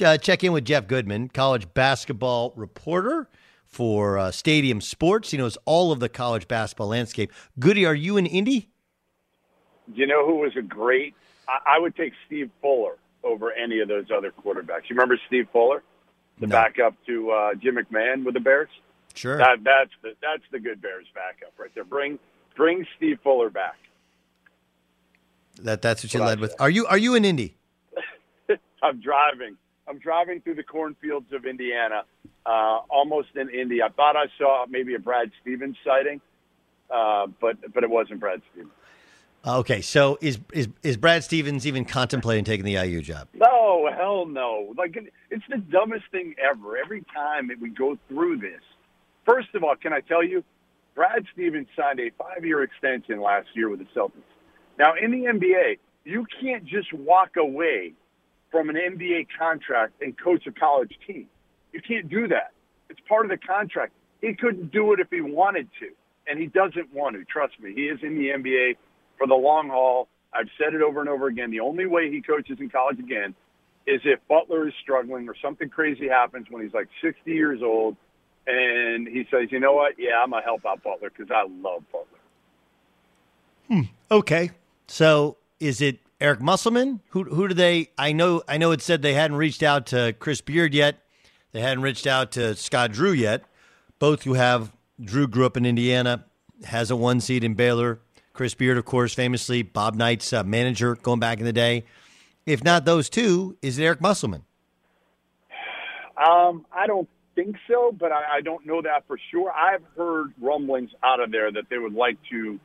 Uh, check in with Jeff Goodman, college basketball reporter for uh, Stadium Sports. He knows all of the college basketball landscape. Goody, are you in Indy? Do you know who was a great? I, I would take Steve Fuller over any of those other quarterbacks. You remember Steve Fuller, the No. backup to uh, Jim McMahon with the Bears? Sure. That, that's the that's the good Bears backup right there. Bring bring Steve Fuller back. That that's what you What led with. Are you are you in Indy? I'm driving. I'm driving through the cornfields of Indiana, uh, almost in Indy. I thought I saw maybe a Brad Stevens sighting, uh, but but it wasn't Brad Stevens. Okay, so is is is Brad Stevens even contemplating taking the IU job? No, hell no. Like it's the dumbest thing ever. Every time that we go through this, first of all, can I tell you, Brad Stevens signed a five-year extension last year with the Celtics. Now in the NBA, you can't just walk away from an NBA contract and coach a college team. You can't do that. It's part of the contract. He couldn't do it if he wanted to, and he doesn't want to. Trust me, he is in the NBA for the long haul. I've said it over and over again. The only way he coaches in college again is if Butler is struggling or something crazy happens when he's like 60 years old, and he says, "You know what? Yeah, I'm gonna help out Butler because I love Butler." Hmm. Okay, so is it Eric Musselman? Who who do they? I know I know it said they hadn't reached out to Chris Beard yet. They hadn't reached out to Scott Drew yet. Both who have Drew grew up in Indiana, has a one seed in Baylor. Chris Beard, of course, famously Bob Knight's uh, manager going back in the day. If not those two, is it Eric Musselman? Um, I don't think so, but I, I don't know that for sure. I've heard rumblings out of there that they would like to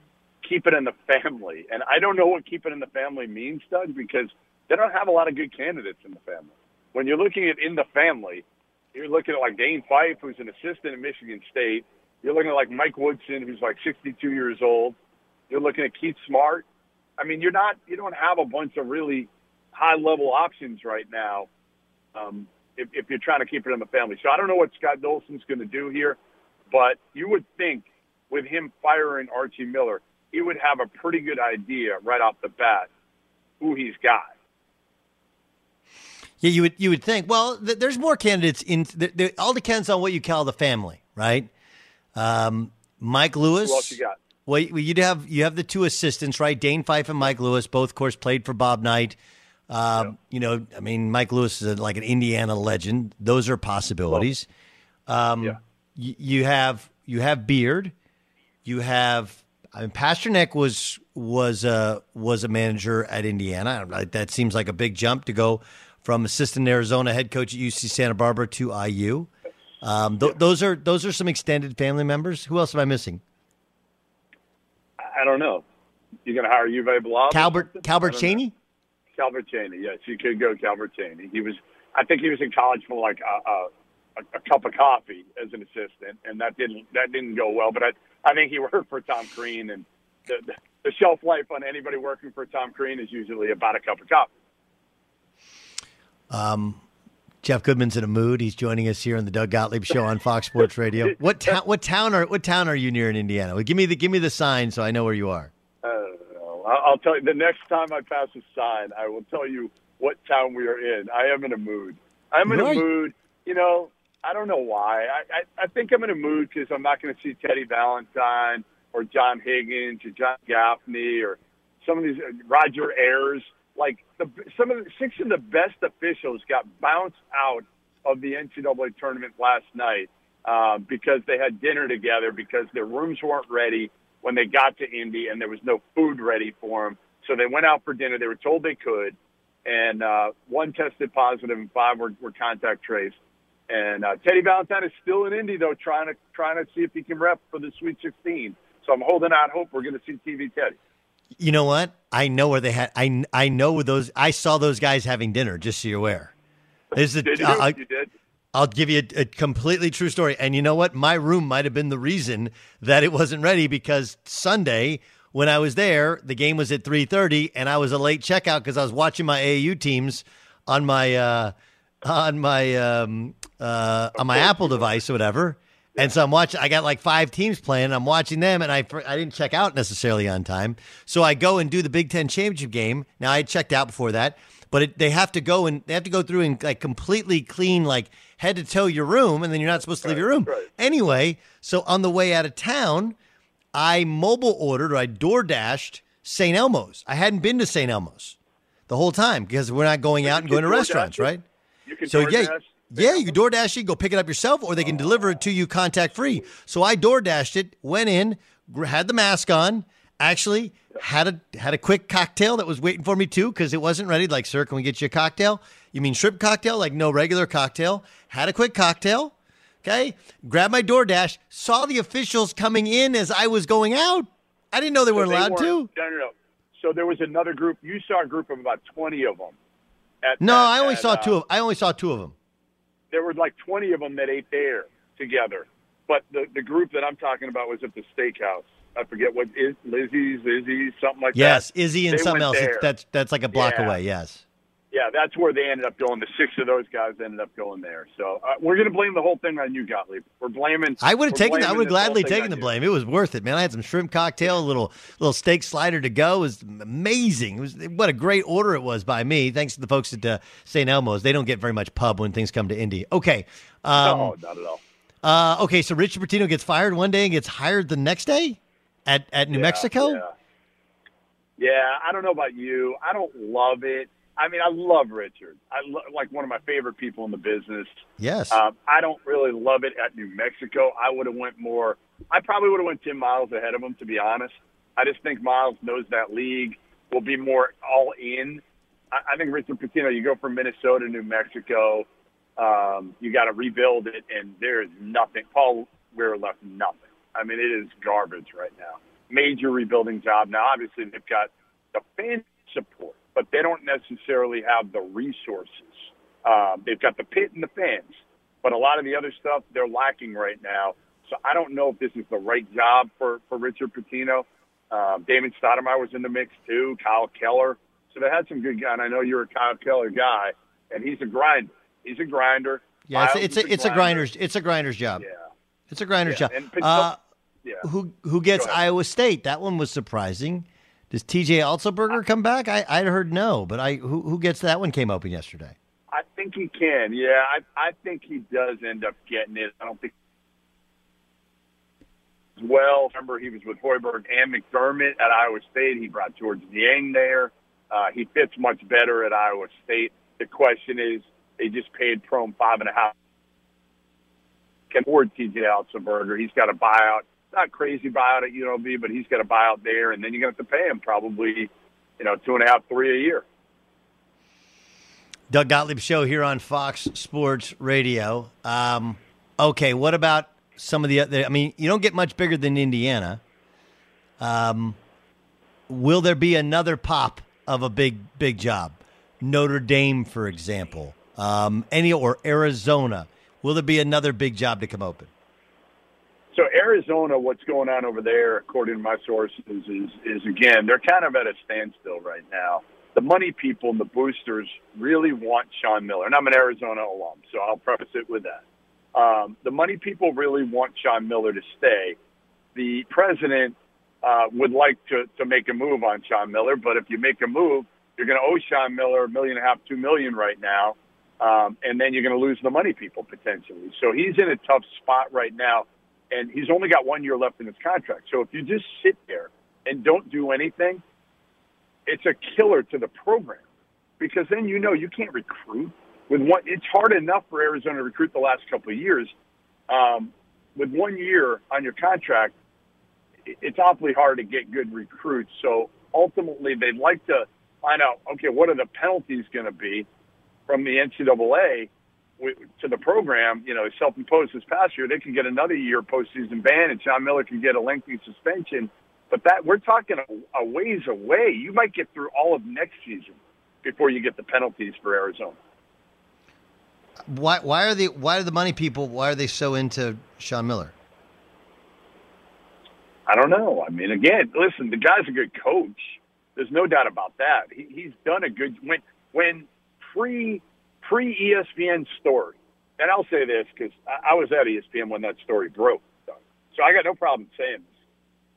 keep it in the family, and I don't know what keep it in the family means, Doug, because they don't have a lot of good candidates in the family. When you're looking at in the family, you're looking at like Dane Fife, who's an assistant at Michigan State. You're looking at like Mike Woodson, who's like 62 years old. You're looking at Keith Smart. I mean, you're not, you don't have a bunch of really high level options right now. Um, if, if you're trying to keep it in the family. So I don't know what Scott Dolson's going to do here, but you would think with him firing Archie Miller, he would have a pretty good idea right off the bat who he's got. Yeah, you would you would think. Well, th- there's more candidates in. Th- th- all depends on what you call the family, right? Um, Mike Lewis. Who else you got? Well, you have you have the two assistants, right? Dane Fife and Mike Lewis, both, of course, played for Bob Knight. Uh, yeah. You know, I mean, Mike Lewis is a, like an Indiana legend. Those are possibilities. Um, yeah. Y- you have you have Beard. You have. I mean, Pasternack was was a was a manager at Indiana. That seems like a big jump to go from assistant Arizona head coach at UC Santa Barbara to IU. Um, th- yeah. Those are those are some extended family members. Who else am I missing? I don't know. You're going to hire Uwe Blab? Calbert Calbert Cheaney? Know. Calbert Cheaney. Yes, you could go Calbert Cheaney. He was. I think he was in college for like a, a, a cup of coffee as an assistant, and that didn't that didn't go well. But I I think he worked for Tom Crean, and the, the, the shelf life on anybody working for Tom Crean is usually about a cup of coffee. Um, Jeff Goodman's in a mood. He's joining us here on the Doug Gottlieb Show on Fox Sports Radio. What town? What town are What town are you near in Indiana? Well, give me the Give me the sign so I know where you are. Uh, I'll tell you the next time I pass a sign. I will tell you what town we are in. I am in a mood. I'm in right. a mood. You know, I don't know why. I I, I think I'm in a mood because I'm not going to see Teddy Valentine or John Higgins or John Gaffney or some of these uh, Roger Ayers like the, some of the six of the best officials got bounced out of the NCAA tournament last night uh, because they had dinner together because their rooms weren't ready when they got to Indy and there was no food ready for them. So they went out for dinner. They were told they could, and uh, one tested positive and five were, were contact traced. And uh, Teddy Valentine is still in Indy though, trying to trying to see if he can rep for the Sweet 16. So I'm holding out hope we're going to see TV Teddy. You know what? I know where they had. I I know those. I saw those guys having dinner. Just so you're aware. Is it? Did you? Uh, you did. I'll give you a, a, completely true story. And you know what? My room might have been the reason that it wasn't ready because Sunday when I was there, the game was at 3:30 and I was a late checkout because I was watching my AAU teams on my uh, on my um, uh, on my Apple device or whatever. And so I'm watching. I got like five teams playing. I'm watching them, and I I didn't check out necessarily on time. So I go and do the Big Ten championship game. Now I checked out before that, but it, they have to go and they have to go through and like completely clean like head to toe your room, and then you're not supposed to leave your room right. anyway. So on the way out of town, I mobile ordered or I door dashed St. Elmo's. I hadn't been to St. Elmo's the whole time because we're not going out and going to restaurants, right? You can so yeah, yeah, you can DoorDash it, go pick it up yourself, or they can deliver it to you contact free. So I DoorDashed it, went in, had the mask on, actually had a had a quick cocktail that was waiting for me too because it wasn't ready. Like, sir, can we get you a cocktail? You mean shrimp cocktail? Like no regular cocktail. Had a quick cocktail. Okay, grabbed my DoorDash, saw the officials coming in as I was going out. I didn't know they weren't allowed to. No, no, no. So there was another group. You saw a group of about twenty of them. At, no, at, I only at, saw uh, two of. I only saw two of them there were like 20 of them that ate there together. But the the group that I'm talking about was at the steakhouse. I forget what is Lizzie's, Izzy, something like yes, that. Yes, Izzy and they something else. There. That's that's like a block yeah. away. Yes. Yeah, that's where they ended up going. The six of those guys ended up going there. So uh, we're going to blame the whole thing on you, Gottlieb. We're blaming. I would have taken. I would gladly taken the blame. It was worth it, man. I had some shrimp cocktail, a little little steak slider to go. It was amazing. It was what a great order it was by me. Thanks to the folks at uh, St. Elmo's. They don't get very much pub when things come to Indy. Okay. Um, no, not at all. Uh, okay, so Richard Pitino gets fired one day and gets hired the next day at at New yeah, Mexico. Yeah. yeah, I don't know about you. I don't love it. I mean, I love Richard. I lo- like one of my favorite people in the business. Yes. Um, I don't really love it at New Mexico. I would have went more. I probably would have went Tim Miles ahead of him, to be honest. I just think Miles knows that league. Will be more all in. I, I think Richard Pitino. You go from Minnesota to New Mexico. Um, you got to rebuild it, and there is nothing. Paul Weir left nothing. I mean, it is garbage right now. Major rebuilding job. Now, obviously, they've got the fan support but they don't necessarily have the resources. Um, they've got the pit and the fans, but a lot of the other stuff they're lacking right now. So I don't know if this is the right job for for Richard Pitino. Um, Damon Stoudemire was in the mix too. Kyle Keller. So they had some good guys. And I know you're a Kyle Keller guy, and he's a grinder. He's a grinder. Yeah, it's, it's a, a, it's a grinder's it's a grinder's job. Yeah, it's a grinder's yeah. job. Uh, yeah. Who who gets Iowa State? That one was surprising. Does TJ Otzelberger come back? I I heard no, but I who who gets that one came open yesterday. I think he can. Yeah, I I think he does end up getting it. I don't think well. Remember, he was with Hoiberg and McDermott at Iowa State. He brought Georges Niang there. Uh, he fits much better at Iowa State. The question is, they just paid Prohm five and a half. Can afford TJ Otzelberger. He's got a buyout. Not crazy buyout at UNLV, but he's got a buyout there, and then you're going to have to pay him probably, you know, two and a half, three a year. Doug Gottlieb show here on Fox Sports Radio. Um, okay, what about some of the other? I mean, you don't get much bigger than Indiana. Um, will there be another pop of a big, big job? Notre Dame, for example, um, any or Arizona. Will there be another big job to come open? So Arizona, what's going on over there, according to my sources, is is is again they're kind of at a standstill right now. The money people and the boosters really want Sean Miller, and I'm an Arizona alum, so I'll preface it with that. Um, the money people really want Sean Miller to stay. The president uh, would like to to make a move on Sean Miller, but if you make a move, you're going to owe Sean Miller a million and a half, two million right now, um, and then you're going to lose the money people potentially. So he's in a tough spot right now and he's only got one year left in his contract. So if you just sit there and don't do anything, it's a killer to the program because then you know you can't recruit with one. It's hard enough for Arizona to recruit the last couple of years. Um, with one year on your contract, it's awfully hard to get good recruits. So ultimately, they'd like to find out okay, what are the penalties going to be from the NCAA to the program, you know, self-imposed this past year, they can get another year postseason ban, and Sean Miller can get a lengthy suspension. But that we're talking a, a ways away. You might get through all of next season before you get the penalties for Arizona. Why? Why are the Why are the money people? Why are they so into Sean Miller? I don't know. I mean, again, listen, the guy's a good coach. There's no doubt about that. He, he's done a good when when pre pre ESPN story, and I'll say this because I, I was at ESPN when that story broke, so I got no problem saying this.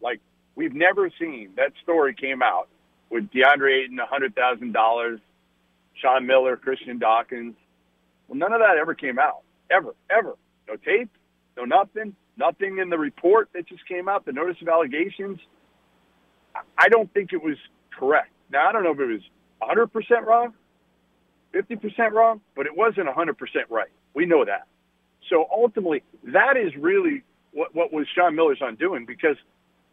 Like we've never seen that story came out with DeAndre Ayton, a hundred thousand dollars, Sean Miller, Christian Dawkins. Well, none of that ever came out, ever, ever. No tape, no nothing, nothing in the report that just came out. The notice of allegations. I don't think it was correct. Now I don't know if it was 100% wrong, 50% wrong, but it wasn't 100% right. We know that. So ultimately, that is really what, what was Sean Miller's undoing because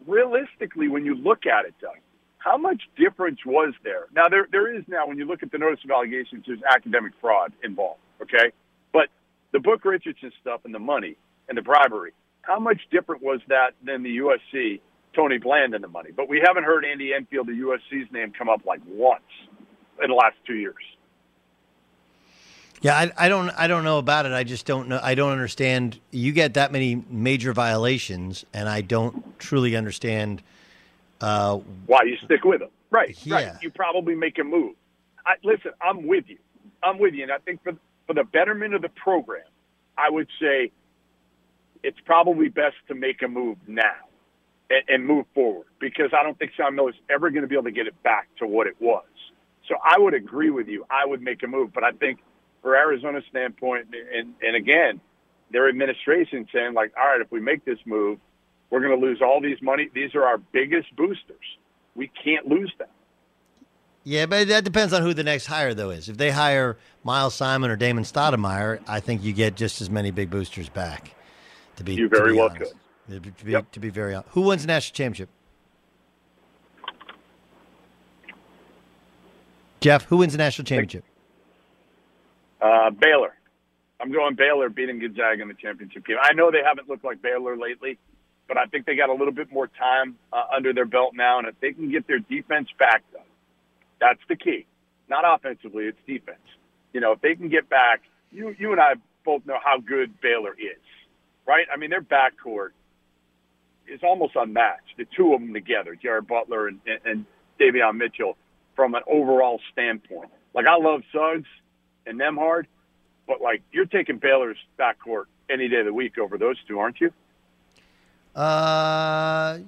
realistically, when you look at it, Doug, how much difference was there? Now, there, there is now, when you look at the notice of allegations, there's academic fraud involved, okay? But the Book Richardson stuff and the money and the bribery, how much different was that than the USC Tony Bland and the money? But we haven't heard Andy Enfield, the USC's name, come up like once in the last two years. Yeah, I, I, don't. I don't know about it. I just don't know. I don't understand. You get that many major violations, and I don't truly understand uh, why you stick with them. Right. Yeah. Right. You probably make a move. I, listen, I'm with you. I'm with you, and I think for for the betterment of the program, I would say it's probably best to make a move now and, and move forward because I don't think Sean Miller is ever going to be able to get it back to what it was. So I would agree with you. I would make a move, but I think for Arizona's standpoint, and, and again, their administration saying like, all right, if we make this move, we're going to lose all these money. These are our biggest boosters. We can't lose them. Yeah, but that depends on who the next hire though is. If they hire Miles Simon or Damon Stoudemire, I think you get just as many big boosters back. To be you very be well honest. could. To be, yep. to be very honest. Who wins the national championship? Jeff, who wins the national championship? Uh, Baylor. I'm going Baylor beating Gonzaga in the championship game. I know they haven't looked like Baylor lately, but I think they got a little bit more time uh, under their belt now. And if they can get their defense back, though, that's the key. Not offensively, it's defense. You know, if they can get back, you you and I both know how good Baylor is, right? I mean, their backcourt is almost unmatched. The two of them together, Jared Butler and, and, and Davion Mitchell, from an overall standpoint. Like I love Suggs and them hard. but like you're taking Baylor's backcourt any day of the week over those two, aren't you? Uh, I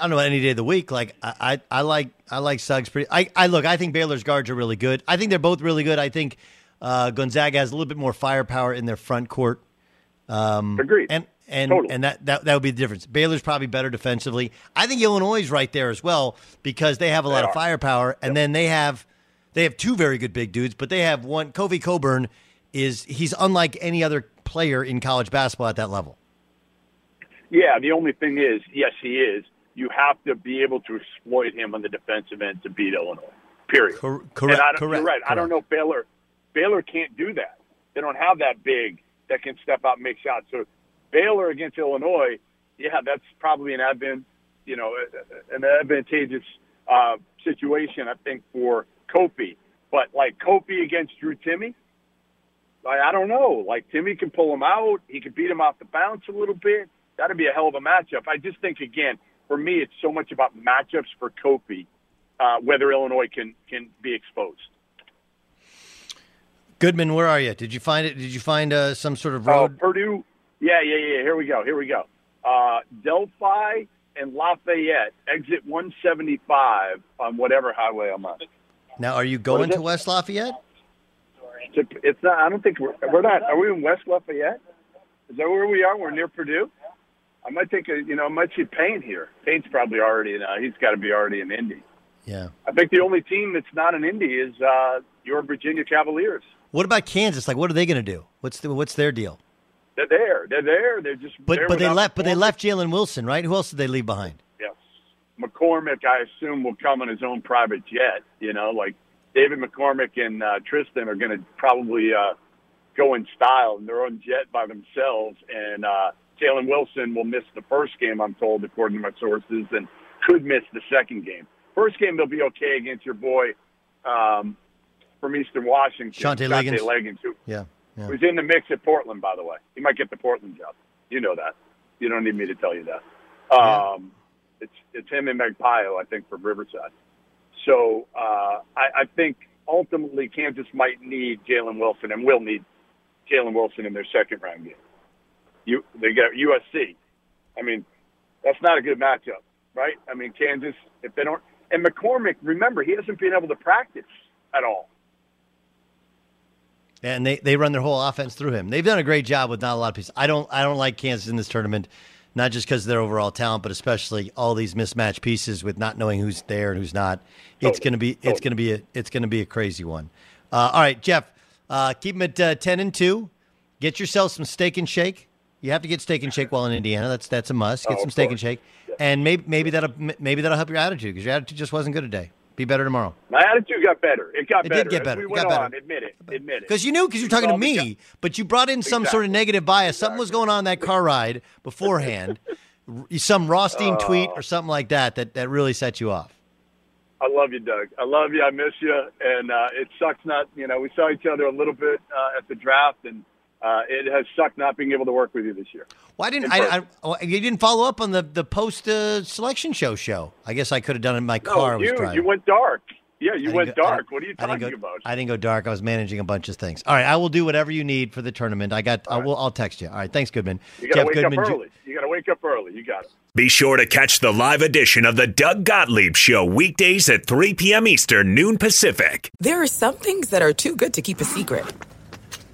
don't know any day of the week. Like I, I, I like I like Suggs pretty. I, I look. I think Baylor's guards are really good. I think they're both really good. I think uh, Gonzaga has a little bit more firepower in their front court. Um, Agreed. And and Totally. and that, that that would be the difference. Baylor's probably better defensively. I think Illinois is right there as well because they have a lot They of firepower, and then they have they have two very good big dudes, but they have one. Kofi Cockburn is he's unlike any other player in college basketball at that level. Yeah, the only thing is, yes, he is. You have to be able to exploit him on the defensive end to beat Illinois. Period. Cor- correct. I don't, correct. You're right. I don't know Baylor. Baylor can't do that. They don't have that big that can step out and make shots. So Baylor against Illinois, yeah, that's probably an advent, you know, an advantageous uh, situation, I think, for Kofi. But like Kofi against Drew Timme, I, I don't know. Like Timme can pull him out. He could beat him off the bounce a little bit. That'd be a hell of a matchup. I just think again, for me, it's so much about matchups for Kofi, uh, whether Illinois can can be exposed. Goodman, where are you? Did you find it? Did you find uh, some sort of Oh, road? Purdue. Yeah, yeah, yeah. Here we go. Here we go. Uh, Delphi and Lafayette exit 175 on whatever highway I'm on. Now, are you going to? West Lafayette? It's, not. I don't think we're, we're not. Are we in West Lafayette? Is that where we are? We're near Purdue. I might take a. You know, I might see Payne here. Payne's probably already. in, Uh, he's got to be already in Indy. Yeah. I think the only team that's not in Indy is uh, your Virginia Cavaliers. What about Kansas? Like, what are they going to do? What's the, what's their deal? They're there. They're there. They're just. But but they left. But they left Jalen Wilson, right? Who else did they leave behind? McCormack, I assume, will come on his own private jet. You know, like David McCormack and uh, Tristan are going to probably uh, go in style in their own jet by themselves. And uh, Jalen Wilson will miss the first game, I'm told, according to my sources, and could miss the second game. First game, they'll be okay against your boy um, from Eastern Washington, Shantay Legans. Legans, who, Yeah. yeah. who's in the mix at Portland, by the way. He might get the Portland job. You know that. You don't need me to tell you that. Um, it's it's him and Magpayo, I think, for Riverside. So uh, I, I think ultimately Kansas might need Jalen Wilson and will need Jalen Wilson in their second round game. You they got USC. I mean, that's not a good matchup, right? I mean, Kansas if they don't and McCormack, remember he hasn't been able to practice at all. And they, they run their whole offense through him. They've done a great job with not a lot of pieces. I don't I don't like Kansas in this tournament, not just because of their overall talent, but especially all these mismatched pieces with not knowing who's there and who's not. It's Totally. gonna be it's gonna be a it's gonna be a crazy one. Uh, all right, Jeff, uh, keep them at uh, ten and two. Get yourself some steak and shake. You have to get steak and shake while in Indiana. That's that's a must. Get Oh, some steak course. and shake, and maybe maybe that'll maybe that'll help your attitude because your attitude just wasn't good today. Be better tomorrow. My attitude got better. It got It better. It did get As better. We It got better. on. Admit it. Admit it. Because you knew, because you're talking to me, but you brought in some sort of negative bias. Something was going on in that car ride beforehand, some Rothstein tweet or something like that, that that really set you off. I love you, Doug. I love you. I miss you. And uh, it sucks not, you know, we saw each other a little bit uh, at the draft, and uh, it has sucked not being able to work with you this year. Why didn't In I. I? oh, You didn't follow up on the the post uh, selection show show. I guess I could have done it in my car. I no, was you, driving. you went dark. Yeah, you went go- dark. What are you I talking go, about? I didn't go dark. I was managing a bunch of things. All right, I will do whatever you need for the tournament. I got. I will. I'll text you. All right, thanks, Goodman. You got to Jeff wake Goodman. up early. You got to wake up early. You got it. Be sure to catch the live edition of the Doug Gottlieb Show weekdays at 3 p.m. Eastern, noon Pacific. There are some things that are too good to keep a secret.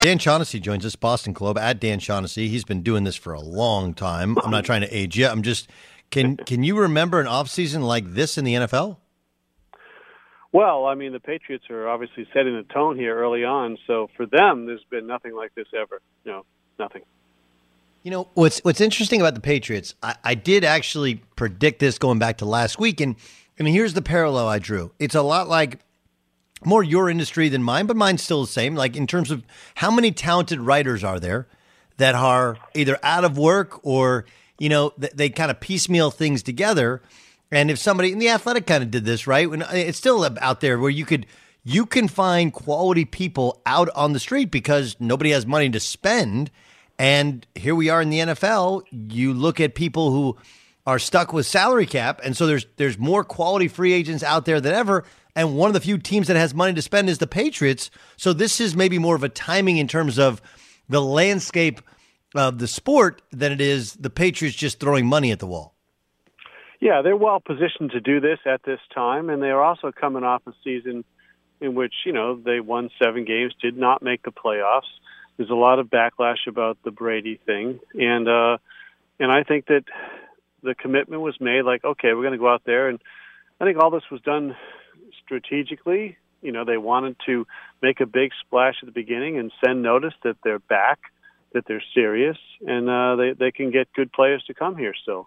Dan Shaughnessy joins us, Boston Globe at Dan Shaughnessy. He's been doing this for a long time. I'm not trying to age you. I'm just can can you remember an offseason like this in the NFL? Well, I mean, the Patriots are obviously setting the tone here early on. So for them, there's been nothing like this ever. No, nothing. You know what's what's interesting about the Patriots? I, I did actually predict this going back to last week, and and here's the parallel I drew. It's a lot like more your industry than mine, but mine's still the same. Like in terms of how many talented writers are there that are either out of work or you know they, they kind of piecemeal things together. And if somebody in the athletic kind of did this, right? When uh, it's still out there where you could you can find quality people out on the street because nobody has money to spend. And here we are in the NFL. You look at people who are stuck with salary cap, and so there's there's more quality free agents out there than ever. And one of the few teams that has money to spend is the Patriots. So this is maybe more of a timing in terms of the landscape of the sport than it is the Patriots just throwing money at the wall. Yeah, they're well positioned to do this at this time, and they are also coming off a season in which you know they won seven games, did not make the playoffs. There's a lot of backlash about the Brady thing, and uh, and I think that the commitment was made, like, okay, we're going to go out there, and I think all this was done strategically. You know, they wanted to make a big splash at the beginning and send notice that they're back, that they're serious, and uh, they they can get good players to come here still.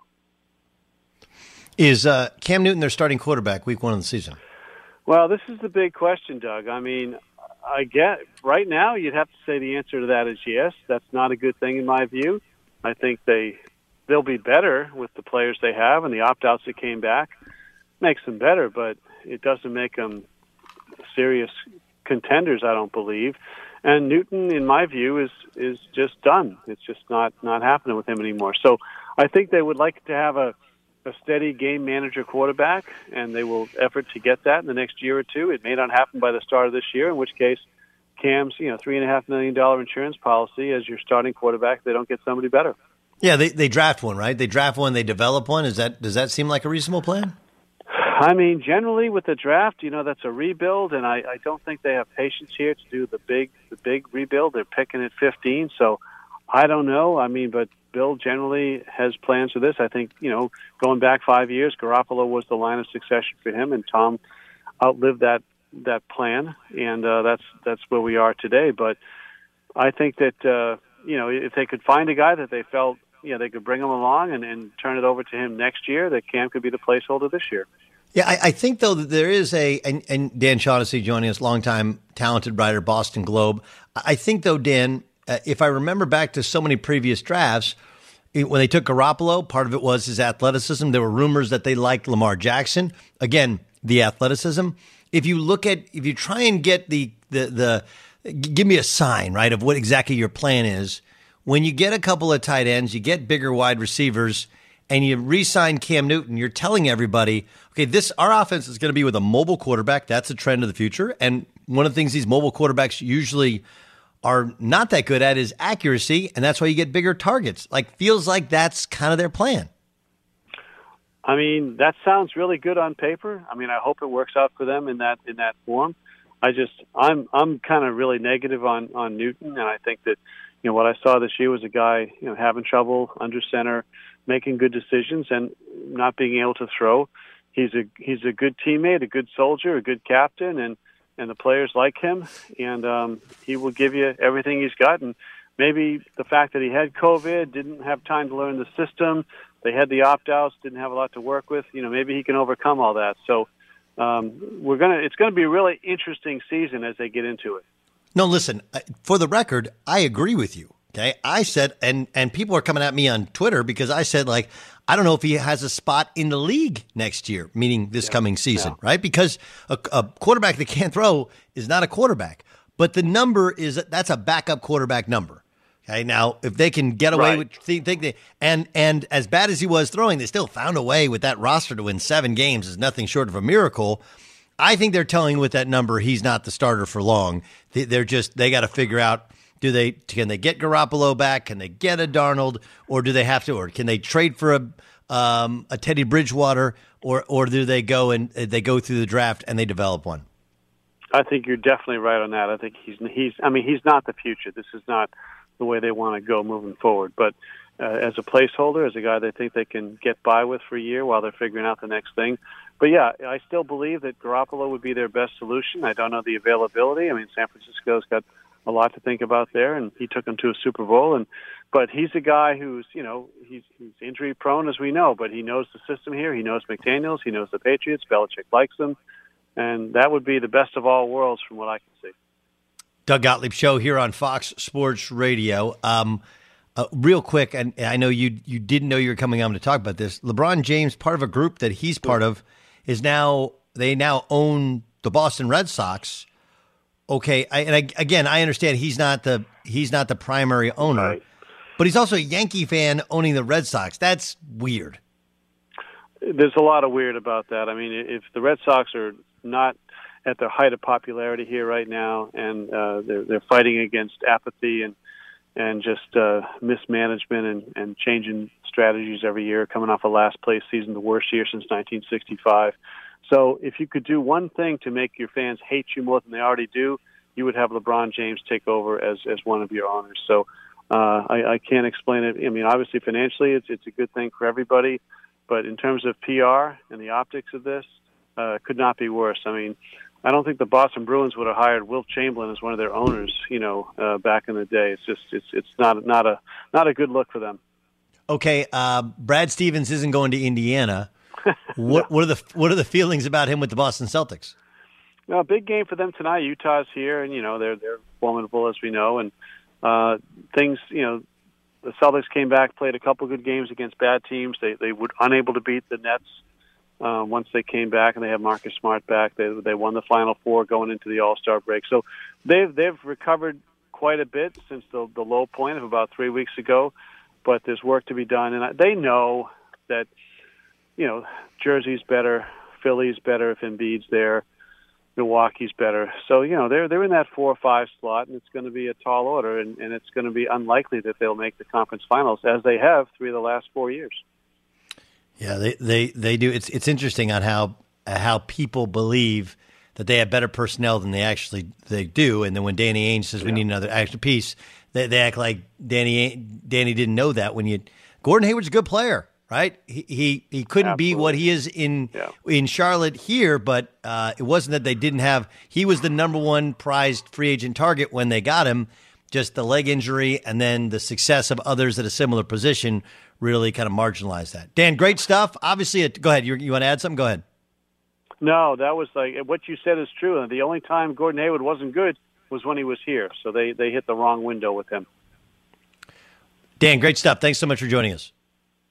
Is uh, Cam Newton their starting quarterback week one of the season? Well, this is the big question, Doug. I mean, I get right now you'd have to say the answer to that is yes. That's not a good thing in my view. I think they they'll be better with the players they have and the opt outs that came back makes them better, but it doesn't make them serious contenders. I don't believe. And Newton, in my view, is is just done. It's just not not happening with him anymore. So I think they would like to have a a steady game manager quarterback, and they will effort to get that in the next year or two. It may not happen by the start of this year, in which case Cam's you know three and a half million dollar insurance policy as your starting quarterback. They don't get somebody better. Yeah, they they draft one, right? They draft one, they develop one. Is that does that seem like a reasonable plan? I mean, generally with the draft, you know, that's a rebuild, and I, I don't think they have patience here to do the big the big rebuild. They're picking at 15, so I don't know. I mean, but Bill generally has plans for this. I think you know, going back five years, Garoppolo was the line of succession for him, and Tom outlived that that plan, and uh, that's that's where we are today. But I think that uh, you know, if they could find a guy that they felt you know they could bring him along and, and turn it over to him next year. That Cam could be the placeholder this year. Yeah, I, I think though that there is a and, and Dan Shaughnessy joining us, longtime talented writer, Boston Globe. I think though, Dan, uh, if I remember back to so many previous drafts, when they took Garoppolo, part of it was his athleticism. There were rumors that they liked Lamar Jackson. Again, the athleticism. If you look at, if you try and get the the the, give me a sign, right, of what exactly your plan is. When you get a couple of tight ends, you get bigger wide receivers, and you re-sign Cam Newton, you're telling everybody, okay, this our offense is going to be with a mobile quarterback. That's a trend of the future, and one of the things these mobile quarterbacks usually are not that good at is accuracy, and that's why you get bigger targets. Like feels like that's kind of their plan. I mean, that sounds really good on paper. I mean, I hope it works out for them in that in that form. I just I'm I'm kind of really negative on on Newton, and I think that you know what I saw this year was a guy you know having trouble under center, making good decisions, and not being able to throw. He's a he's a good teammate, a good soldier, a good captain, and and the players like him, and um, he will give you everything he's got. And maybe the fact that he had COVID, didn't have time to learn the system, they had the opt outs, didn't have a lot to work with. You know, maybe he can overcome all that. So um, we're gonna. It's to be a really interesting season as they get into it. No, listen. For the record, I agree with you. Okay, I said, and and people are coming at me on Twitter because I said like I don't know if he has a spot in the league next year, meaning this yeah. coming season, yeah. right? Because a, a quarterback that can't throw is not a quarterback, but the number is that's a backup quarterback number. Okay, now if they can get away right. with think, think they, and and as bad as he was throwing, they still found a way with that roster to win seven games is nothing short of a miracle. I think they're telling with that number he's not the starter for long. They're just they got to figure out do they can they get Garoppolo back? Can they get a Darnold, or do they have to, or can they trade for a um, a Teddy Bridgewater, or or do they go and they go through the draft and they develop one? I think you're definitely right on that. I think he's he's. I mean, he's not the future. This is not the way they want to go moving forward. But uh, as a placeholder, as a guy they think they can get by with for a year while they're figuring out the next thing. But yeah, I still believe that Garoppolo would be their best solution. I don't know the availability. I mean, San Francisco's got a lot to think about there, and he took them to a Super Bowl. And but he's a guy who's you know he's, he's injury prone as we know, but he knows the system here. He knows McDaniels. He knows the Patriots. Belichick likes them, and that would be the best of all worlds from what I can see. Doug Gottlieb show here on Fox Sports Radio. Um, uh, real quick, and I know you you didn't know you were coming on to talk about this. LeBron James, part of a group that he's part of, is now they now own the Boston Red Sox. Okay, I, and I, again, I understand he's not the he's not the primary owner, right. but he's also a Yankee fan owning the Red Sox. That's weird. There's a lot of weird about that. I mean, if the Red Sox are not at their height of popularity here right now, and uh, they're they're fighting against apathy and and just uh, mismanagement and, and changing strategies every year, coming off a last place season, the worst year since 1965. So if you could do one thing to make your fans hate you more than they already do, you would have LeBron James take over as as one of your owners. So uh, I, I can't explain it. I mean, obviously financially, it's it's a good thing for everybody, but in terms of PR and the optics of this, uh, could not be worse. I mean, I don't think the Boston Bruins would have hired Wilt Chamberlain as one of their owners, you know, uh, back in the day. It's just it's it's not not a not a good look for them. Okay, uh, Brad Stevens isn't going to Indiana. What what are the what are the feelings about him with the Boston Celtics? No, big game for them tonight. Utah's here, and you know they're they're formidable as we know, and uh, things you know the Celtics came back, played a couple good games against bad teams. They they were unable to beat the Nets uh, once they came back and they have Marcus Smart back. They they won the Final Four going into the All Star break. So they've they've recovered quite a bit since the the low point of about three weeks ago. But there's work to be done, and I, they know that you know Jersey's better, Philly's better if Embiid's there. Milwaukee's better. So, you know, they're they're in that four or five slot and it's going to be a tall order and, and it's going to be unlikely that they'll make the conference finals as they have three of the last four years. Yeah, they, they, they do. It's it's interesting on how how people believe that they have better personnel than they actually they do, and then when Danny Ainge says yeah. we need another extra piece, they, they act like Danny Danny didn't know that. When you Gordon Hayward's a good player, right? He he, he couldn't Absolutely. be what he is in yeah. in Charlotte here, but uh, it wasn't that they didn't have. He was the number one prized free agent target when they got him. just the leg injury and then the success of others at a similar position really kind of marginalized that. Dan, great stuff. Obviously, it, go ahead. You, you want to add something? Go ahead. No, that was like what you said is true. And the only time Gordon Hayward wasn't good was when he was here. So they, they hit the wrong window with him. Dan, great stuff. Thanks so much for joining us.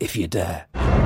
if you dare.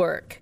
work.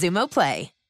Xumo Play.